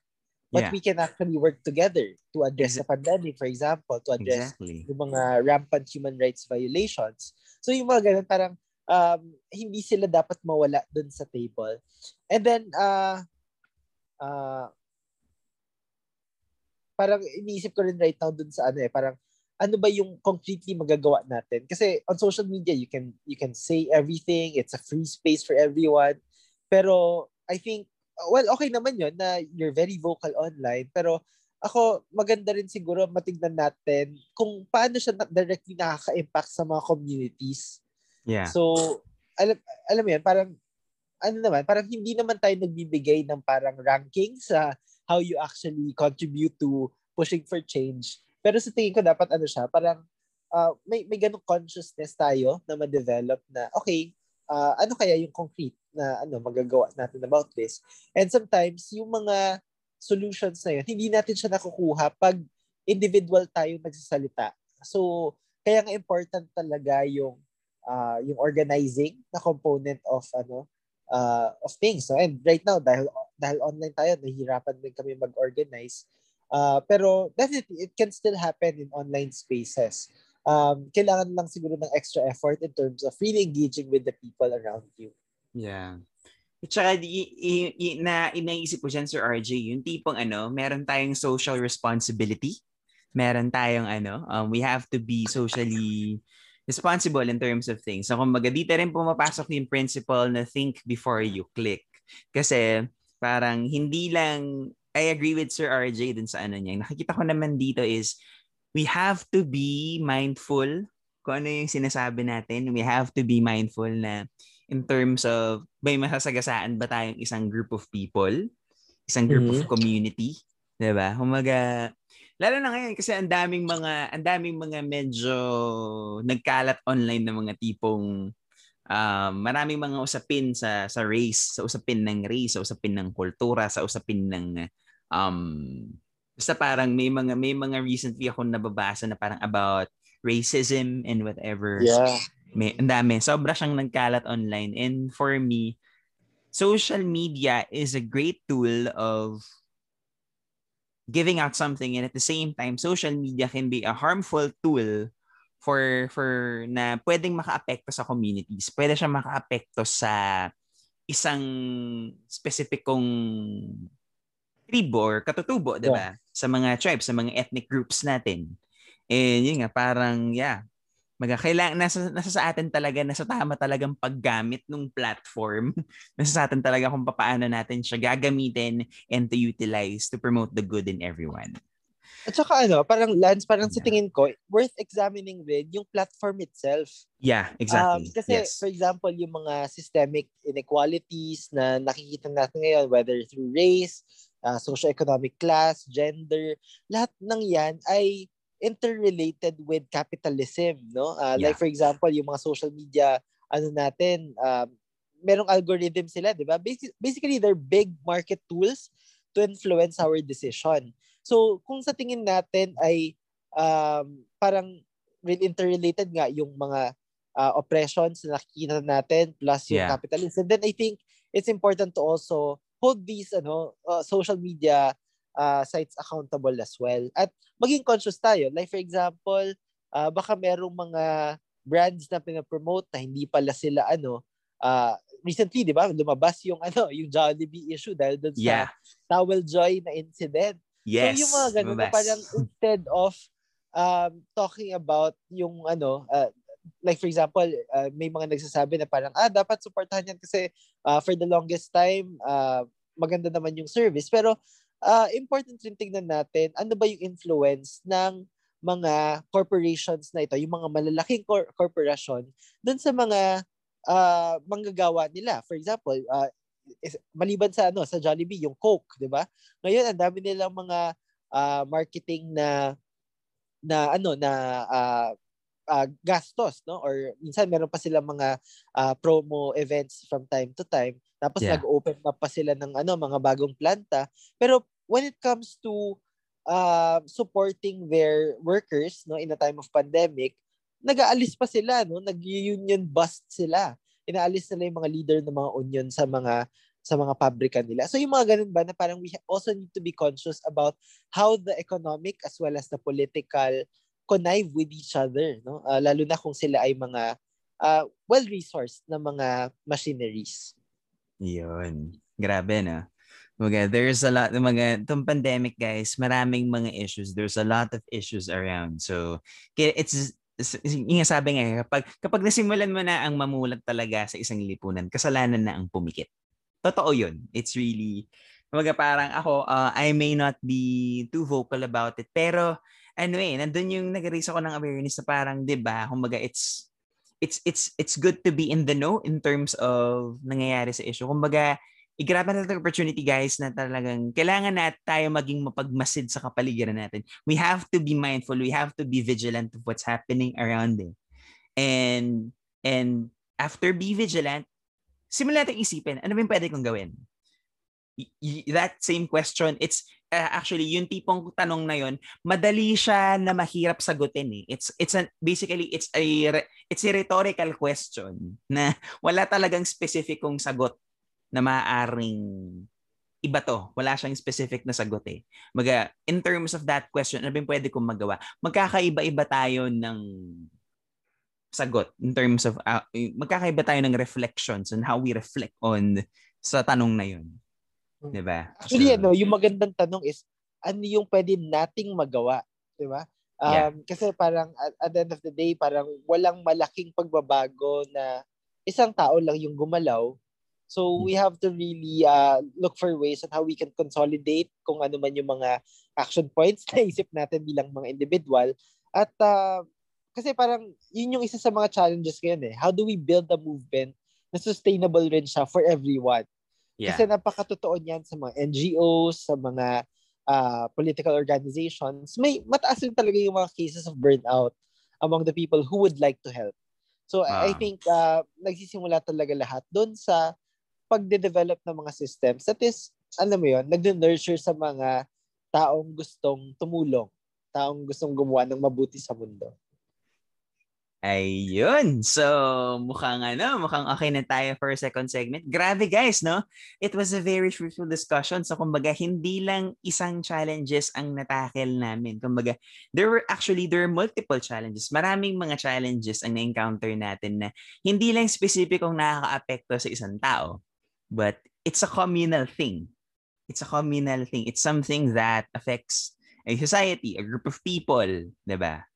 but Yeah. we can actually work together to address the pandemic, for example, to address Exactly. yung mga rampant human rights violations. So yung mga ganun, parang um, hindi sila dapat mawala dun sa table. And then, uh, uh, parang iniisip ko rin right now dun sa ano eh, parang ano ba yung concretely magagawa natin? Kasi on social media, you can you can say everything. It's a free space for everyone. Pero I think, well, okay naman yun na you're very vocal online. Pero ako, maganda rin siguro matignan natin kung paano siya na- directly nakaka-impact sa mga communities. Yeah. So, alam, alam mo yan, parang, ano naman, parang hindi naman tayo nagbibigay ng parang ranking sa how you actually contribute to pushing for change. Pero sa tingin ko dapat ano siya, parang uh, may, may ganong consciousness tayo na ma-develop na, okay, uh, ano kaya yung concrete na ano magagawa natin about this? And sometimes, yung mga solutions na yun, hindi natin siya nakukuha pag individual tayo nagsasalita. So, kaya nga important talaga yung uh, yung organizing na component of ano uh, of things. No? And right now dahil dahil online tayo, nahihirapan din kami mag-organize. Uh, pero definitely it can still happen in online spaces. Um, kailangan lang siguro ng extra effort in terms of really engaging with the people around you. Yeah. At saka, i- i- i- na inaisip ko dyan, Sir RJ, yung tipong ano, meron tayong social responsibility. Meron tayong ano, um, we have to be socially responsible in terms of things. So, kumbaga, dito rin pumapasok yung principle na think before you click. Kasi, parang hindi lang, I agree with Sir RJ dun sa ano niya. Nakikita ko naman dito is, we have to be mindful kung ano yung sinasabi natin. We have to be mindful na in terms of may masasagasaan ba tayong isang group of people, isang group of community, 'di ba? Lalo na ngayon kasi ang daming mga ang daming mga medyo nagkalat online na mga tipong um, maraming mga usapin sa sa race, sa usapin ng race, sa usapin ng kultura, sa usapin ng um basta parang may mga may mga recently ako nababasa na parang about racism and whatever Yeah. may ang dami. Sobra siyang nagkalat online. And for me, social media is a great tool of giving out something and at the same time social media can be a harmful tool for for na pwedeng makaapekto sa communities. Pwede siya makaapekto sa isang specificong tribo or katutubo, 'di ba? Sa mga tribes, sa mga ethnic groups natin. And yun nga, parang, yeah, Maga, kailangan, nasa, nasa sa atin talaga, nasa tama talagang paggamit ng platform. (laughs) nasa sa atin talaga kung paano natin siya gagamitin and to utilize to promote the good in everyone. At saka ano, parang Lance, parang yeah. sa tingin ko, worth examining rin yung platform itself. Yeah, exactly. Um, kasi yes. for example, yung mga systemic inequalities na nakikita natin ngayon, whether through race, uh, socio-economic class, gender, lahat ng yan ay interrelated with capitalism, no? Uh, yeah. Like for example, yung mga social media, ano natin, um, merong algorithm sila, di ba? Basically, they're big market tools to influence our decision. So, kung sa tingin natin ay um, parang interrelated nga yung mga uh, oppressions na nakikita natin plus yung yeah. capitalism, then I think it's important to also hold these ano uh, social media uh, sites accountable as well. At maging conscious tayo. Like for example, uh, baka merong mga brands na pinapromote na hindi pala sila ano uh, recently, 'di ba? Lumabas yung (laughs) ano, yung Jollibee issue dahil sa yeah. Towel Joy na incident. Yes. So yung mga ganun na parang instead of um, talking about yung ano, uh, like for example, uh, may mga nagsasabi na parang, ah, dapat supportahan yan kasi uh, for the longest time, uh, maganda naman yung service. Pero uh, important rin tingnan natin, ano ba yung influence ng mga corporations na ito, yung mga malalaking cor- corporation, dun sa mga uh, manggagawa nila. For example, uh, is, maliban sa ano sa Jollibee yung Coke, 'di ba? Ngayon ang dami nilang mga uh, marketing na na ano na uh, uh, gastos, no? Or minsan meron pa sila mga uh, promo events from time to time. Tapos yeah. nag-open up pa sila ng ano mga bagong planta. Pero when it comes to uh, supporting their workers, no, in a time of pandemic, nag-aalis pa sila, no? Nag-union bust sila inaalis nila yung mga leader ng mga union sa mga sa mga pabrika nila. So yung mga ganun ba na parang we also need to be conscious about how the economic as well as the political connive with each other, no? Uh, lalo na kung sila ay mga uh, well-resourced na mga machineries. Yun. Grabe na. Mga, there's a lot, mga, itong pandemic guys, maraming mga issues. There's a lot of issues around. So, it's yung sabi nga, kapag, kapag nasimulan mo na ang mamulat talaga sa isang lipunan, kasalanan na ang pumikit. Totoo yun. It's really, kumbaga parang ako, uh, I may not be too vocal about it, pero ano eh, nandun yung nag-raise ako ng awareness na parang, di ba, kumbaga it's, it's, it's, it's good to be in the know in terms of nangyayari sa issue. Kumbaga, i-grab natin ang opportunity guys na talagang kailangan na tayo maging mapagmasid sa kapaligiran natin. We have to be mindful. We have to be vigilant of what's happening around it. And and after be vigilant, simulan natin isipin, ano ba yung pwede kong gawin? Y- that same question, it's uh, actually yung tipong tanong na yon, madali siya na mahirap sagutin eh. It's it's an basically it's a it's a rhetorical question na (laughs) wala talagang specificong sagot na maaaring iba to. Wala siyang specific na sagot eh. Maga, in terms of that question, ano ba pwede kong magawa? Magkakaiba-iba tayo ng sagot in terms of, uh, magkakaiba tayo ng reflections on how we reflect on sa tanong na yun. Hmm. Di ba? Actually, so, ano, yung magandang tanong is, ano yung pwede nating magawa? Di ba? Um, yeah. Kasi parang at, at the end of the day, parang walang malaking pagbabago na isang tao lang yung gumalaw So we have to really uh, look for ways on how we can consolidate kung ano man yung mga action points (laughs) na isip natin bilang mga individual. At uh, kasi parang yun yung isa sa mga challenges ngayon eh. How do we build a movement na sustainable rin siya for everyone? Yeah. Kasi napakatotoo niyan sa mga NGOs, sa mga uh, political organizations. May mataas rin talaga yung mga cases of burnout among the people who would like to help. So ah. I think uh, nagsisimula talaga lahat doon sa pagde-develop ng mga systems that is, alam mo yun, nagde-nurture sa mga taong gustong tumulong, taong gustong gumawa ng mabuti sa mundo. Ayun. So, mukhang ano, mukhang okay na tayo for second segment. Grabe guys, no? It was a very fruitful discussion. So, kumbaga, hindi lang isang challenges ang natakel namin. Kumbaga, there were actually, there were multiple challenges. Maraming mga challenges ang na-encounter natin na hindi lang specific kung nakaka-apekto sa isang tao but it's a communal thing. It's a communal thing. It's something that affects a society, a group of people, 'di ba?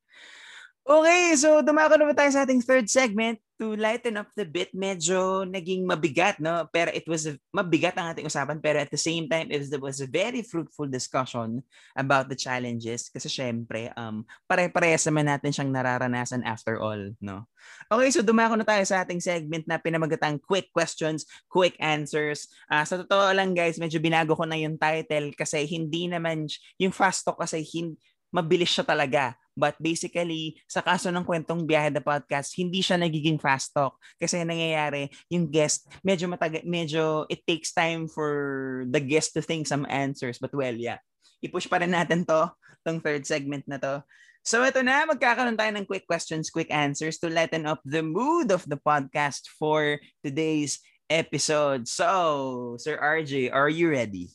Okay, so dumako na tayo sa ating third segment. To lighten up the bit, medyo naging mabigat, no? Pero it was, a, mabigat ang ating usapan, pero at the same time, it was, it was a very fruitful discussion about the challenges kasi syempre, um, pare-parehas naman natin siyang nararanasan after all, no? Okay, so dumako na tayo sa ating segment na pinamagatang quick questions, quick answers. Uh, sa totoo lang guys, medyo binago ko na yung title kasi hindi naman, yung fast talk kasi hindi, mabilis siya talaga. But basically, sa kaso ng kwentong biyahe the podcast, hindi siya nagiging fast talk. Kasi nangyayari, yung guest, medyo mataga, medyo it takes time for the guest to think some answers. But well, yeah. I-push pa rin natin to, tong third segment na to. So ito na, magkakaroon tayo ng quick questions, quick answers to lighten up the mood of the podcast for today's episode. So, Sir RJ, are you ready?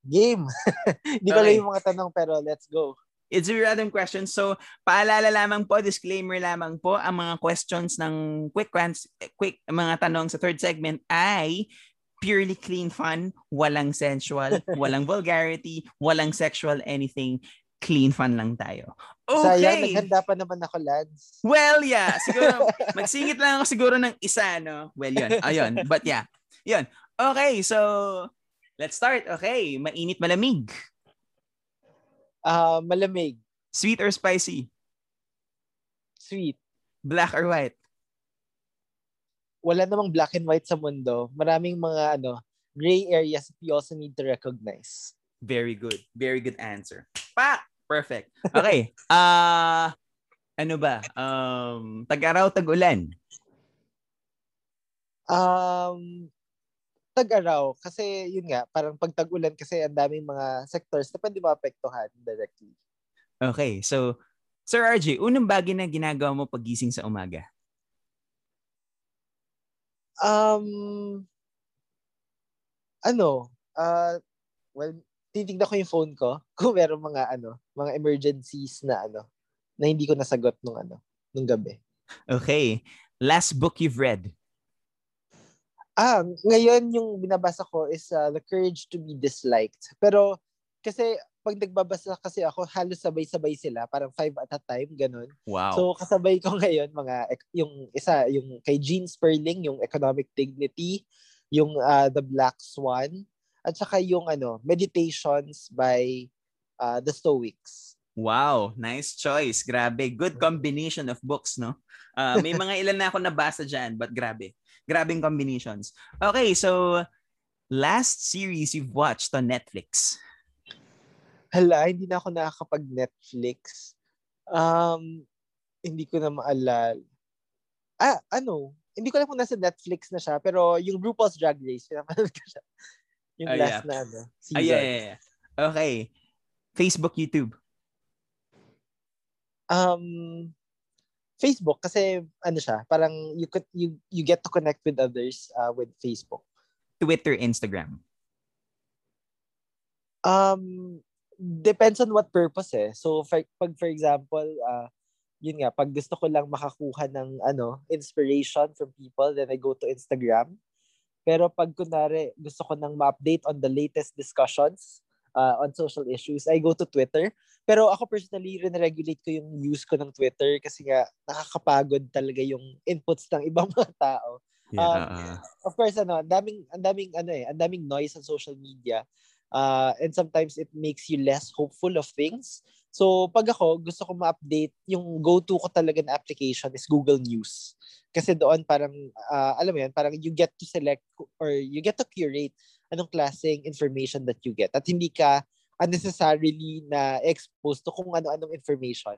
Game. (laughs) Hindi ko okay. lang yung mga tanong pero let's go. It's a random question. So, paalala lamang po, disclaimer lamang po, ang mga questions ng quick ones, quick mga tanong sa third segment ay purely clean fun, walang sensual, (laughs) walang vulgarity, walang sexual anything. Clean fun lang tayo. Okay. Sayang, naghanda pa naman ako, lads. Well, yeah. Siguro, (laughs) magsingit lang ako siguro ng isa, no? Well, yun. Ayun. But yeah. Yun. Okay, so Let's start. Okay. Mainit, malamig. Uh, malamig. Sweet or spicy? Sweet. Black or white? Wala namang black and white sa mundo. Maraming mga ano, gray areas that you also need to recognize. Very good. Very good answer. Pa! Perfect. Okay. uh, (laughs) ano ba? Um, tag-araw, tag-ulan? Um, tag-araw kasi yun nga, parang pag tag-ulan kasi ang daming mga sectors na pwede maapektuhan directly. Okay, so Sir RJ, unang bagay na ginagawa mo pagising sa umaga? Um, ano, uh, well, titignan ko yung phone ko (laughs) kung meron mga ano, mga emergencies na ano, na hindi ko nasagot nung ano, nung gabi. Okay. Last book you've read? Ah, ngayon yung binabasa ko is uh, The Courage to be Disliked. Pero kasi pag nagbabasa kasi ako, halos sabay-sabay sila, parang five at a time, ganun. Wow. So kasabay ko ngayon mga yung isa, yung kay Gene Sperling, yung Economic Dignity, yung uh, The Black Swan, at saka yung ano, Meditations by uh, The Stoics. Wow, nice choice. Grabe. Good combination of books, no? Uh, may mga (laughs) ilan na ako nabasa dyan, but grabe. Grabing combinations. Okay, so last series you've watched on Netflix? Hala, hindi na ako nakakapag-Netflix. Um, hindi ko na maalala. Ah, ano? Hindi ko alam kung nasa Netflix na siya, pero yung RuPaul's Drag Race, pinapanood ko siya. Yung oh, last yeah. na ano, season. Ah, yeah, yeah, yeah. Okay. Facebook, YouTube? Um, Facebook kasi ano siya, parang you could you you get to connect with others uh, with Facebook. Twitter, Instagram. Um depends on what purpose eh. So for, pag for example, uh yun nga, pag gusto ko lang makakuha ng ano, inspiration from people, then I go to Instagram. Pero pag kunari gusto ko nang ma-update on the latest discussions uh, on social issues, I go to Twitter. Pero ako personally, rin-regulate ko yung use ko ng Twitter kasi nga nakakapagod talaga yung inputs ng ibang (laughs) mga tao. Yeah. Um, of course, ano, ang daming, ang daming, ano eh, ang daming noise on social media. Uh, and sometimes it makes you less hopeful of things. So, pag ako, gusto ko ma-update, yung go-to ko talaga na application is Google News. Kasi doon parang, uh, alam mo yan, parang you get to select or you get to curate anong klaseng information that you get. At hindi ka unnecessarily na exposed to kung ano-anong information.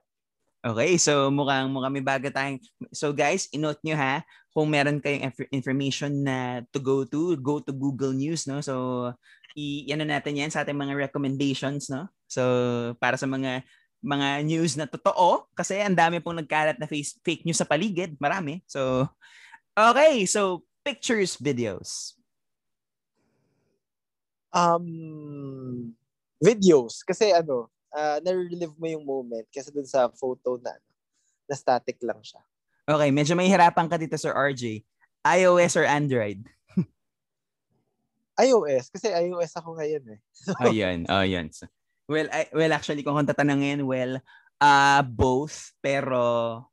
Okay, so mukhang mukhang may bago tayong So guys, inote nyo ha, kung meron kayong information na to go to, go to Google News, no? So i ano natin 'yan sa ating mga recommendations, no? So para sa mga mga news na totoo kasi ang dami pong nagkalat na face, fake news sa paligid, marami. So okay, so pictures, videos. Um videos kasi ano, uh, na-relive mo yung moment kasi dun sa photo na ano, na static lang siya. Okay, medyo may hirapan ka dito Sir RJ. iOS or Android? iOS kasi iOS ako ngayon eh. (laughs) So, ayun, ayun. So, well, I, well actually kung tatanungin, well, uh, both pero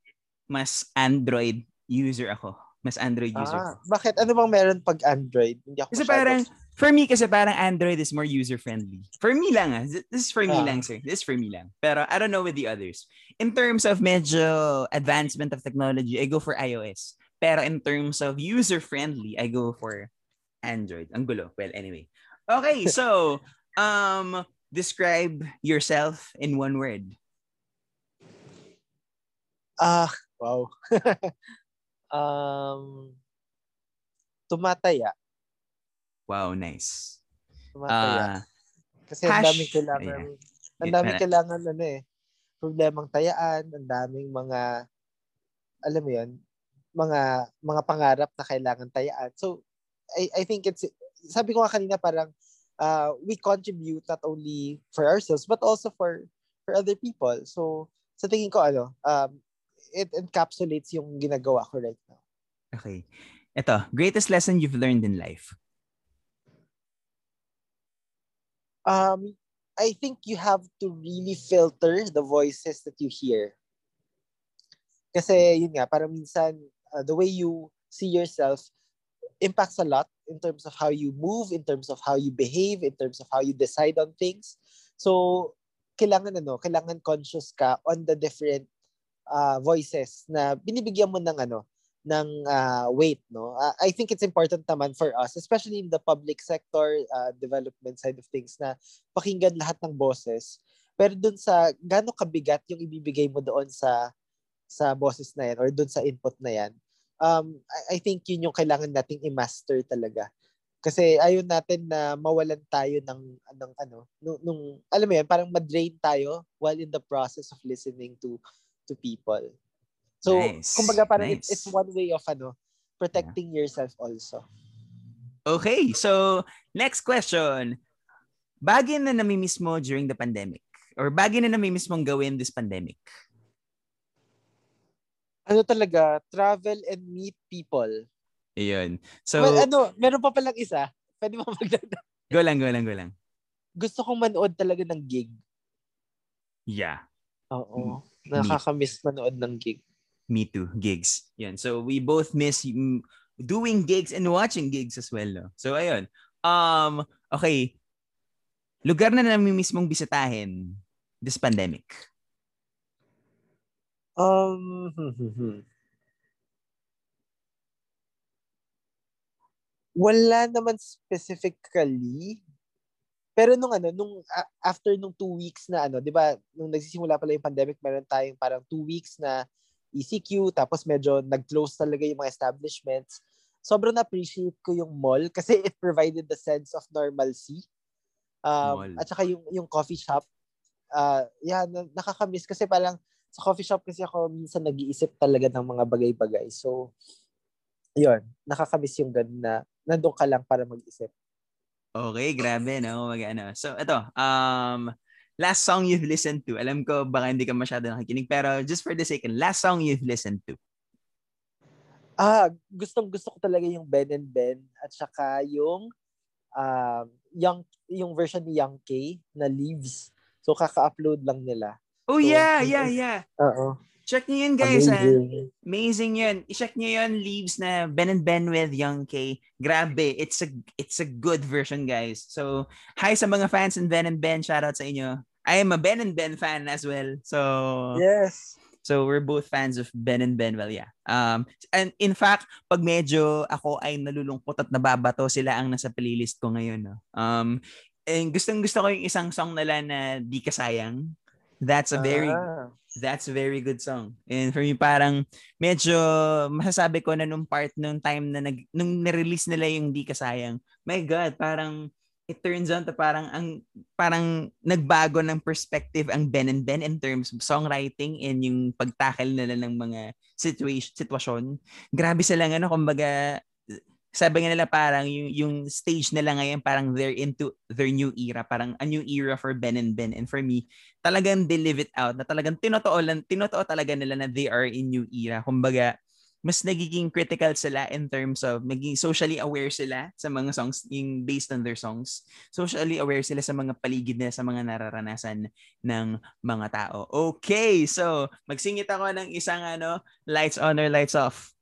mas Android user ako. Mas Android user. Ah, bakit? Ano bang meron pag Android? Hindi ako Kasi parang, for me kasi parang Android is more user-friendly. For me lang ah. This is for me Ah. lang, sir. This is for me lang. Pero I don't know with the others. In terms of medyo advancement of technology, I go for iOS. Pero in terms of user-friendly, I go for Android. Ang gulo. Well, anyway. Okay, (laughs) so, um, describe yourself in one word. Ah, wow. (laughs) um, tumataya. Wow, nice. Tumataya. Ah, Kasi ang daming kailangan, ang Yeah, daming para- kailangan ano eh, problemang tayaan, ang daming mga, alam mo yun, mga mga pangarap na kailangan tayaan. So, I, I think it's, sabi ko nga kanina parang, uh, we contribute not only for ourselves, but also for for other people. So, sa tingin ko, ano, um, it encapsulates yung ginagawa ko right now. okay. Ito, greatest lesson you've learned in life. Um, I think you have to really filter the voices that you hear. Kasi yun nga, parang minsan, uh, the way you see yourself impacts a lot in terms of how you move, in terms of how you behave, in terms of how you decide on things. So, kailangan ano, kailangan conscious ka on the different uh, voices na binibigyan mo ng ano, ng uh, weight, no? Uh, I think it's important naman for us, especially in the public sector, uh, development side of things na pakinggan lahat ng boses. Pero dun sa gaano kabigat yung ibibigay mo doon sa sa boses na yan or dun sa input na yan, um, I, I think yun yung kailangan nating i-master talaga. Kasi ayun natin na mawalan tayo ng, ng ano, nung, nung, alam mo yan, parang madrain tayo while in the process of listening to to people. So, Nice. kumbaga parang it's, Nice. it's one way of ano, protecting yourself also. Okay, so next question. Bagay na namimiss mo during the pandemic? Or bagay na namimiss mong gawin this pandemic? Ano talaga, travel and meet people. Ayun. So, well, ano, meron pa palang isa. Pwede mo magdagdag. (laughs) go lang, go lang, go lang. Gusto kong manood talaga ng gig. Yeah, Oo. Nakakamiss manood ng gig. Me too. Gigs. Yan. So, we both miss doing gigs and watching gigs as well. No? So, ayun. Um, okay. Lugar na namimiss mong bisitahin this pandemic? Um, (laughs) wala naman specifically. Pero nung ano, nung a- after nung two weeks na ano, 'di ba, nung nagsisimula pala yung pandemic, meron tayong parang two weeks na ECQ, tapos medyo nag-close talaga yung mga establishments. Sobrang na-appreciate ko yung mall (laughs) kasi it provided the sense of normalcy. Um, Mall. at saka yung, yung coffee shop. Uh, yeah, na- nakakamiss kasi parang sa coffee shop kasi ako minsan nag-iisip talaga ng mga bagay-bagay. So, yun, nakakamiss yung ganun na nandun ka lang para mag-isip. Okay, grabe, no? Mag, ano. So, ito, um, last song you've listened to. Alam ko, baka hindi ka masyado nakikinig, pero just for the sake, last song you've listened to. Ah, gustong gusto ko talaga yung Ben and Ben at saka yung um, young, yung version ni Young K na Leaves. So, kaka-upload lang nila. Oh, So, yeah, yeah, yeah. Oo. Check nyo yun, guys. ah. Amazing. Amazing yun. I-check nyo yun, Leaves na Ben and Ben with Young K. Grabe, it's a it's a good version, guys. So, hi sa mga fans ng Ben and Ben. Shout out sa inyo. I am a Ben and Ben fan as well. So, Yes. So we're both fans of Ben and Ben. Well, yeah. Um, and in fact, pag medyo ako ay nalulungkot at nababato, sila ang nasa playlist ko ngayon. No? Um, and gustong gusto ko yung isang song nila na Di Ka Sayang. That's a very Ah. That's a very good song. And for me, parang medyo masasabi ko na nung part nung time na nag, nung nirelease nila yung Di Ka Sayang, my God, parang it turns out na parang ang parang nagbago ng perspective ang Ben and Ben in terms of songwriting and yung pagtackle nila ng mga situation sitwasyon. Grabe sila ano kumbaga sabi nga nila parang yung, yung stage nila ngayon parang they're into their new era parang a new era for Ben and Ben and for me talagang they live it out na talagang tinotoo lang tinotoo talaga nila na they are in new era kumbaga mas nagiging critical sila in terms of maging socially aware sila sa mga songs yung based on their songs. Socially aware sila sa mga paligid nila sa mga nararanasan ng mga tao. Okay so magsingit ako ng isang ano lights on or lights off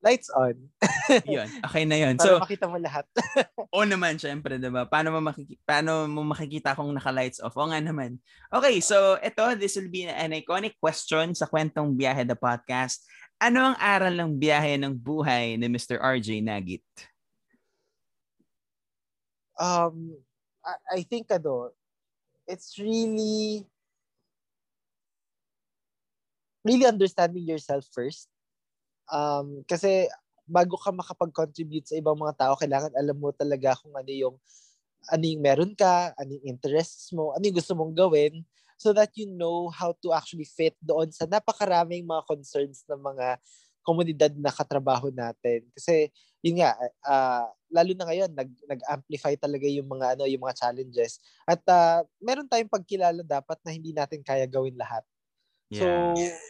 Lights on. (laughs) yun. Okay na yun. Para so, makita mo lahat. (laughs) Oo naman, syempre, diba? Paano mo, makikita, paano mo makikita kung naka-lights off? Oo nga naman. Okay, so ito, this will be an iconic question sa Kwentong Biyahe the Podcast. Ano ang aral ng biyahe ng buhay ni Mr. RJ Nagit? Um, I, I think, ano, it's really, really understanding yourself first Um, kasi bago ka makapag-contribute sa ibang mga tao, kailangan alam mo talaga kung ano yung ano yung meron ka, ano yung interests mo, ano yung gusto mong gawin so that you know how to actually fit doon sa napakaraming mga concerns ng mga komunidad na katrabaho natin. Kasi yun nga, uh, lalo na ngayon nag nag-amplify talaga yung mga ano, yung mga challenges. At uh, meron tayong pagkilala dapat na hindi natin kaya gawin lahat. So,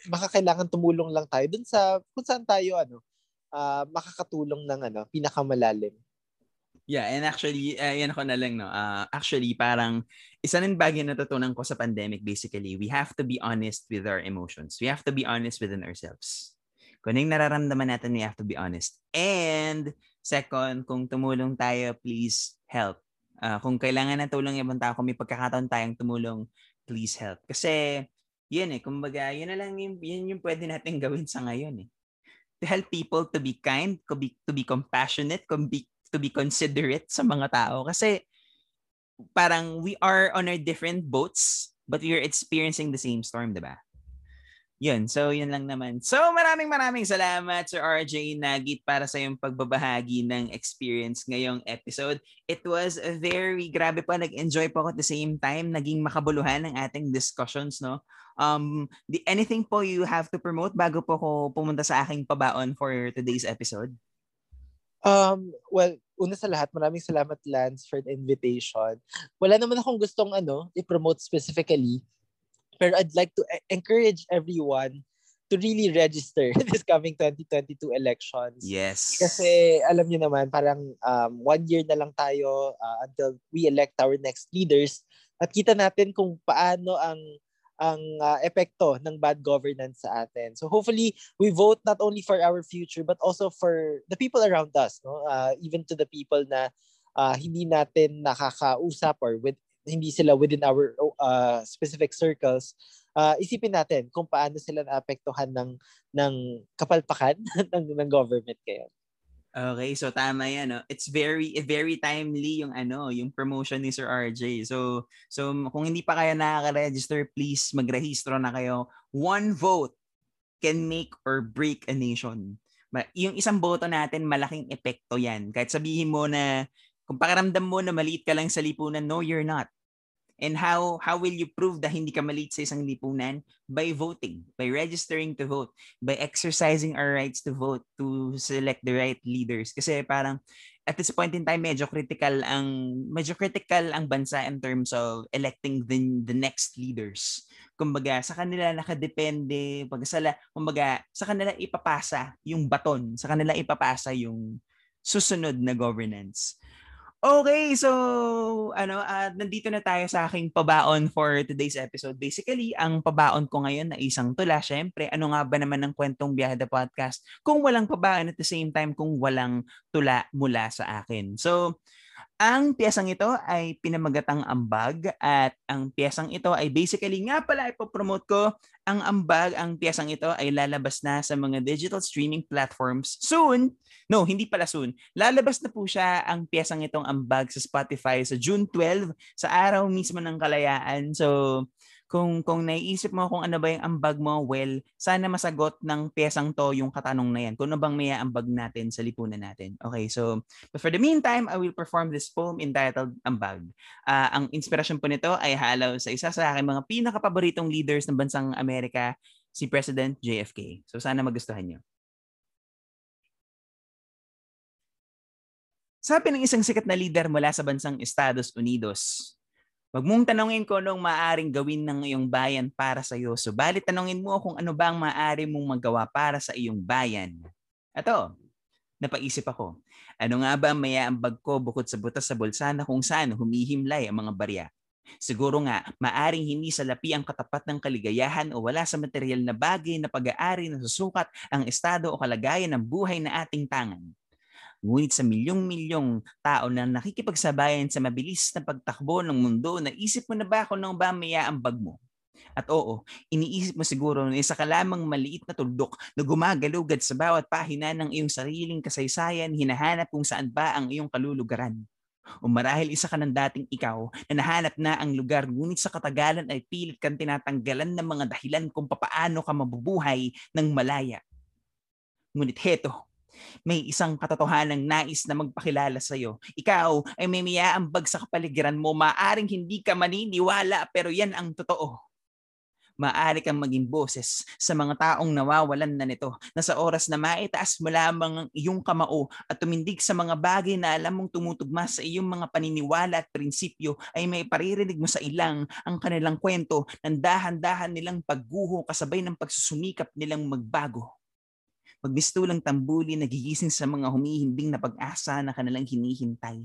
baka kailangan tumulong lang tayo dun sa kung saan tayo ano, uh, makakatulong ng ano, pinakamalalim. Yeah, and actually, uh, yan ako na lang, no? Uh, actually, parang isa rin bagay na natutunan ko sa pandemic, basically, we have to be honest with our emotions. We have to be honest within ourselves. Kung ano yung nararamdaman natin, we have to be honest. And second, kung tumulong tayo, please help. Uh, kung kailangan na tulong ibang tao, kung may pagkakataon tayong tumulong, please help. Kasi yun eh, kumbaga, yun na lang yung, yun yung pwede natin (laughs) gawin sa ngayon eh. To help people to be kind, to be, to be compassionate, to be, to be considerate sa mga tao. Kasi parang we are on our different boats, but we are experiencing the same storm, di ba? Yun, so yun lang naman. So maraming maraming salamat Sir RJ Nagit para sa yung pagbabahagi ng experience ngayong episode. It was a very, grabe pa, nag-enjoy po ako at the same time. Naging makabuluhan ng ating discussions, no? Um, the, anything po you have to promote bago po ko pumunta sa aking pabaon for today's episode? Um, well, una sa lahat, maraming salamat Lance for the invitation. Wala naman akong gustong ano, i-promote specifically pero I'd like to encourage everyone to really register (laughs) this coming 2022 elections. Yes. Kasi alam niyo naman, parang um, one year na lang tayo uh, until we elect our next leaders. At kita natin kung paano ang ang uh, epekto ng bad governance sa atin. So hopefully we vote not only for our future but also for the people around us, no? Uh, even to the people na uh, hindi natin nakakausap or with hindi sila within our uh, specific circles, uh, isipin natin kung paano sila naapektuhan ng ng kapalpakan (laughs) ng, ng government kaya. Okay, so tama 'yan, no. It's very very timely yung ano, yung promotion ni Sir RJ. So so kung hindi pa kayo nakaka-register, please magrehistro na kayo. One vote can make or break a nation. Yung isang boto natin, malaking epekto 'yan. Kahit sabihin mo na kung pakiramdam mo na maliit ka lang sa lipunan, no, you're not. And how how will you prove that hindi ka maliit sa isang lipunan? By voting, by registering to vote, by exercising our rights to vote, to select the right leaders. Kasi parang at this point in time, medyo critical ang medyo critical ang bansa in terms of electing the, the next leaders. Kumbaga, sa kanila nakadepende, pag sala, kumbaga, sa kanila ipapasa yung baton, sa kanila ipapasa yung susunod na governance. Okay, so ano, uh, nandito na tayo sa aking pabaon for today's episode. Basically, ang pabaon ko ngayon na isang tula. Syempre, ano nga ba naman ang kwentong the Podcast kung walang pabaon at the same time kung walang tula mula sa akin. So, ang piyesang ito ay pinamagatang ambag at ang piyesang ito ay basically nga pala ipopromote ko ang ambag, ang piyesang ito ay lalabas na sa mga digital streaming platforms soon. No, hindi pala soon. Lalabas na po siya ang piyesang itong ambag sa Spotify sa June 12 sa araw mismo ng kalayaan. So, kung kung naiisip mo kung ano ba yung ambag mo, well, sana masagot ng pyesang to yung katanong na yan. Kung ano bang may ambag natin sa lipunan natin. Okay, so but for the meantime, I will perform this poem entitled Ambag. Uh, ang inspirasyon po nito ay halaw sa isa sa aking mga pinakapaboritong leaders ng bansang Amerika, si President JFK. So sana magustuhan niyo. Sabi ng isang sikat na leader mula sa bansang Estados Unidos, Wag mong tanongin ko anong maaring gawin ng iyong bayan para sa iyo. Subalit tanongin mo kung ano ba ang maaari mong magawa para sa iyong bayan. Ato, napaisip ako. Ano nga ba ang mayaambag ko bukod sa butas sa bulsa na kung saan humihimlay ang mga barya? Siguro nga, maaring hindi sa lapi ang katapat ng kaligayahan o wala sa material na bagay na pag-aari na susukat ang estado o kalagayan ng buhay na ating tangan. Ngunit sa milyong-milyong tao na nakikipagsabayan sa mabilis na pagtakbo ng mundo, naisip mo na ba kung nang ba may ambag mo? At oo, iniisip mo siguro na isa ka lamang maliit na tuldok na gumagalugad sa bawat pahina ng iyong sariling kasaysayan, hinahanap kung saan ba ang iyong kalulugaran. O marahil isa ka ng dating ikaw na nahanap na ang lugar ngunit sa katagalan ay pilit kang tinatanggalan ng mga dahilan kung papaano ka mabubuhay ng malaya. Ngunit heto, may isang katotohanang nais na magpakilala sa iyo. Ikaw ay may miyaambag sa kapaligiran mo. Maaring hindi ka maniniwala pero yan ang totoo maaari kang maging boses sa mga taong nawawalan na nito na sa oras na maitaas mo lamang ang iyong kamao at tumindig sa mga bagay na alam mong tumutugma sa iyong mga paniniwala at prinsipyo ay may paririnig mo sa ilang ang kanilang kwento ng dahan-dahan nilang pagguho kasabay ng pagsusumikap nilang magbago. Magmistulang tambuli nagigising sa mga humihimbing na pag-asa na kanilang hinihintay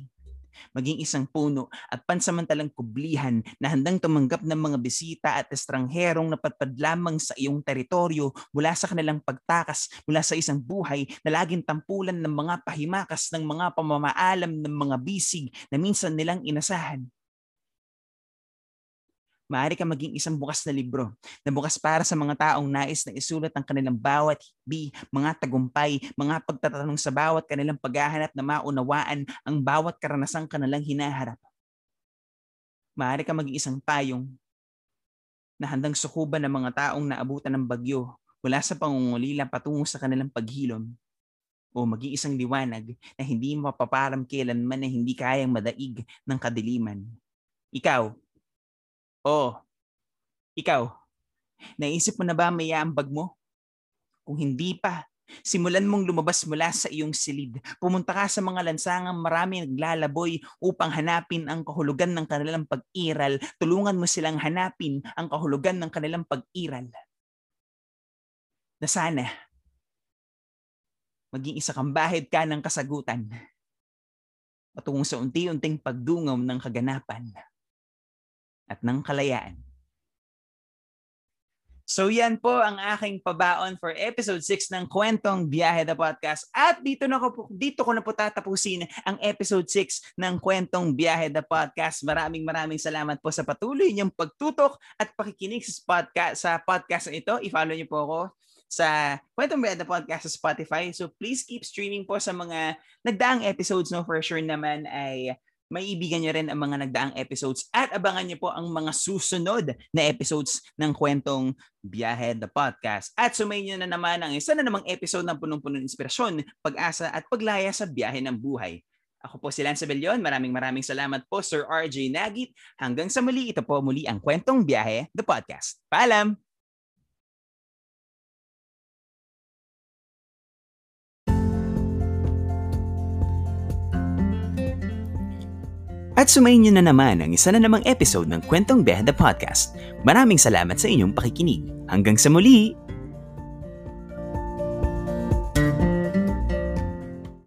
maging isang puno at pansamantalang kublihan na handang tumanggap ng mga bisita at estrangherong napatpad lamang sa iyong teritoryo mula sa kanilang pagtakas mula sa isang buhay na laging tampulan ng mga pahimakas ng mga pamamaalam ng mga bisig na minsan nilang inasahan. Maaari ka maging isang bukas na libro na bukas para sa mga taong nais na isulat ang kanilang bawat hikbi, mga tagumpay, mga pagtatanong sa bawat kanilang paghahanap na maunawaan ang bawat karanasang kanilang hinaharap. Maaari ka maging isang payong na handang sukuban ng mga taong naabutan ng bagyo mula sa pangungulila patungo sa kanilang paghilom o maging isang liwanag na hindi mapaparam kailanman na hindi kayang madaig ng kadiliman. Ikaw, Oh, ikaw, naisip mo na ba may ambag mo? Kung hindi pa, simulan mong lumabas mula sa iyong silid. Pumunta ka sa mga lansangang marami naglalaboy upang hanapin ang kahulugan ng kanilang pag-iral. Tulungan mo silang hanapin ang kahulugan ng kanilang pag-iral. Na sana, maging isa kang bahid ka ng kasagutan patungong sa unti-unting pagdungaw ng kaganapan at ng kalayaan. So yan po ang aking pabaon for episode 6 ng Kwentong Biyahe the Podcast. At dito na ko dito ko na po tatapusin ang episode 6 ng Kwentong Biyahe the Podcast. Maraming maraming salamat po sa patuloy niyong pagtutok at pakikinig sa podcast sa podcast na ito. I-follow niyo po ako sa Kwentong Biyahe the Podcast sa Spotify. So please keep streaming po sa mga nagdaang episodes no for sure naman ay maibigan niyo rin ang mga nagdaang episodes at abangan niyo po ang mga susunod na episodes ng kwentong Biyahe the Podcast. At sumayin na naman ang isa na namang episode ng punong-punong inspirasyon, pag-asa at paglaya sa biyahe ng buhay. Ako po si Lance Abellion. Maraming maraming salamat po Sir RJ Nagit. Hanggang sa muli, ito po muli ang Kwentong Biyahe, the podcast. Paalam! At sumayin nyo na naman ang isa na namang episode ng Kwentong Behind the Podcast. Maraming salamat sa inyong pakikinig. Hanggang sa muli!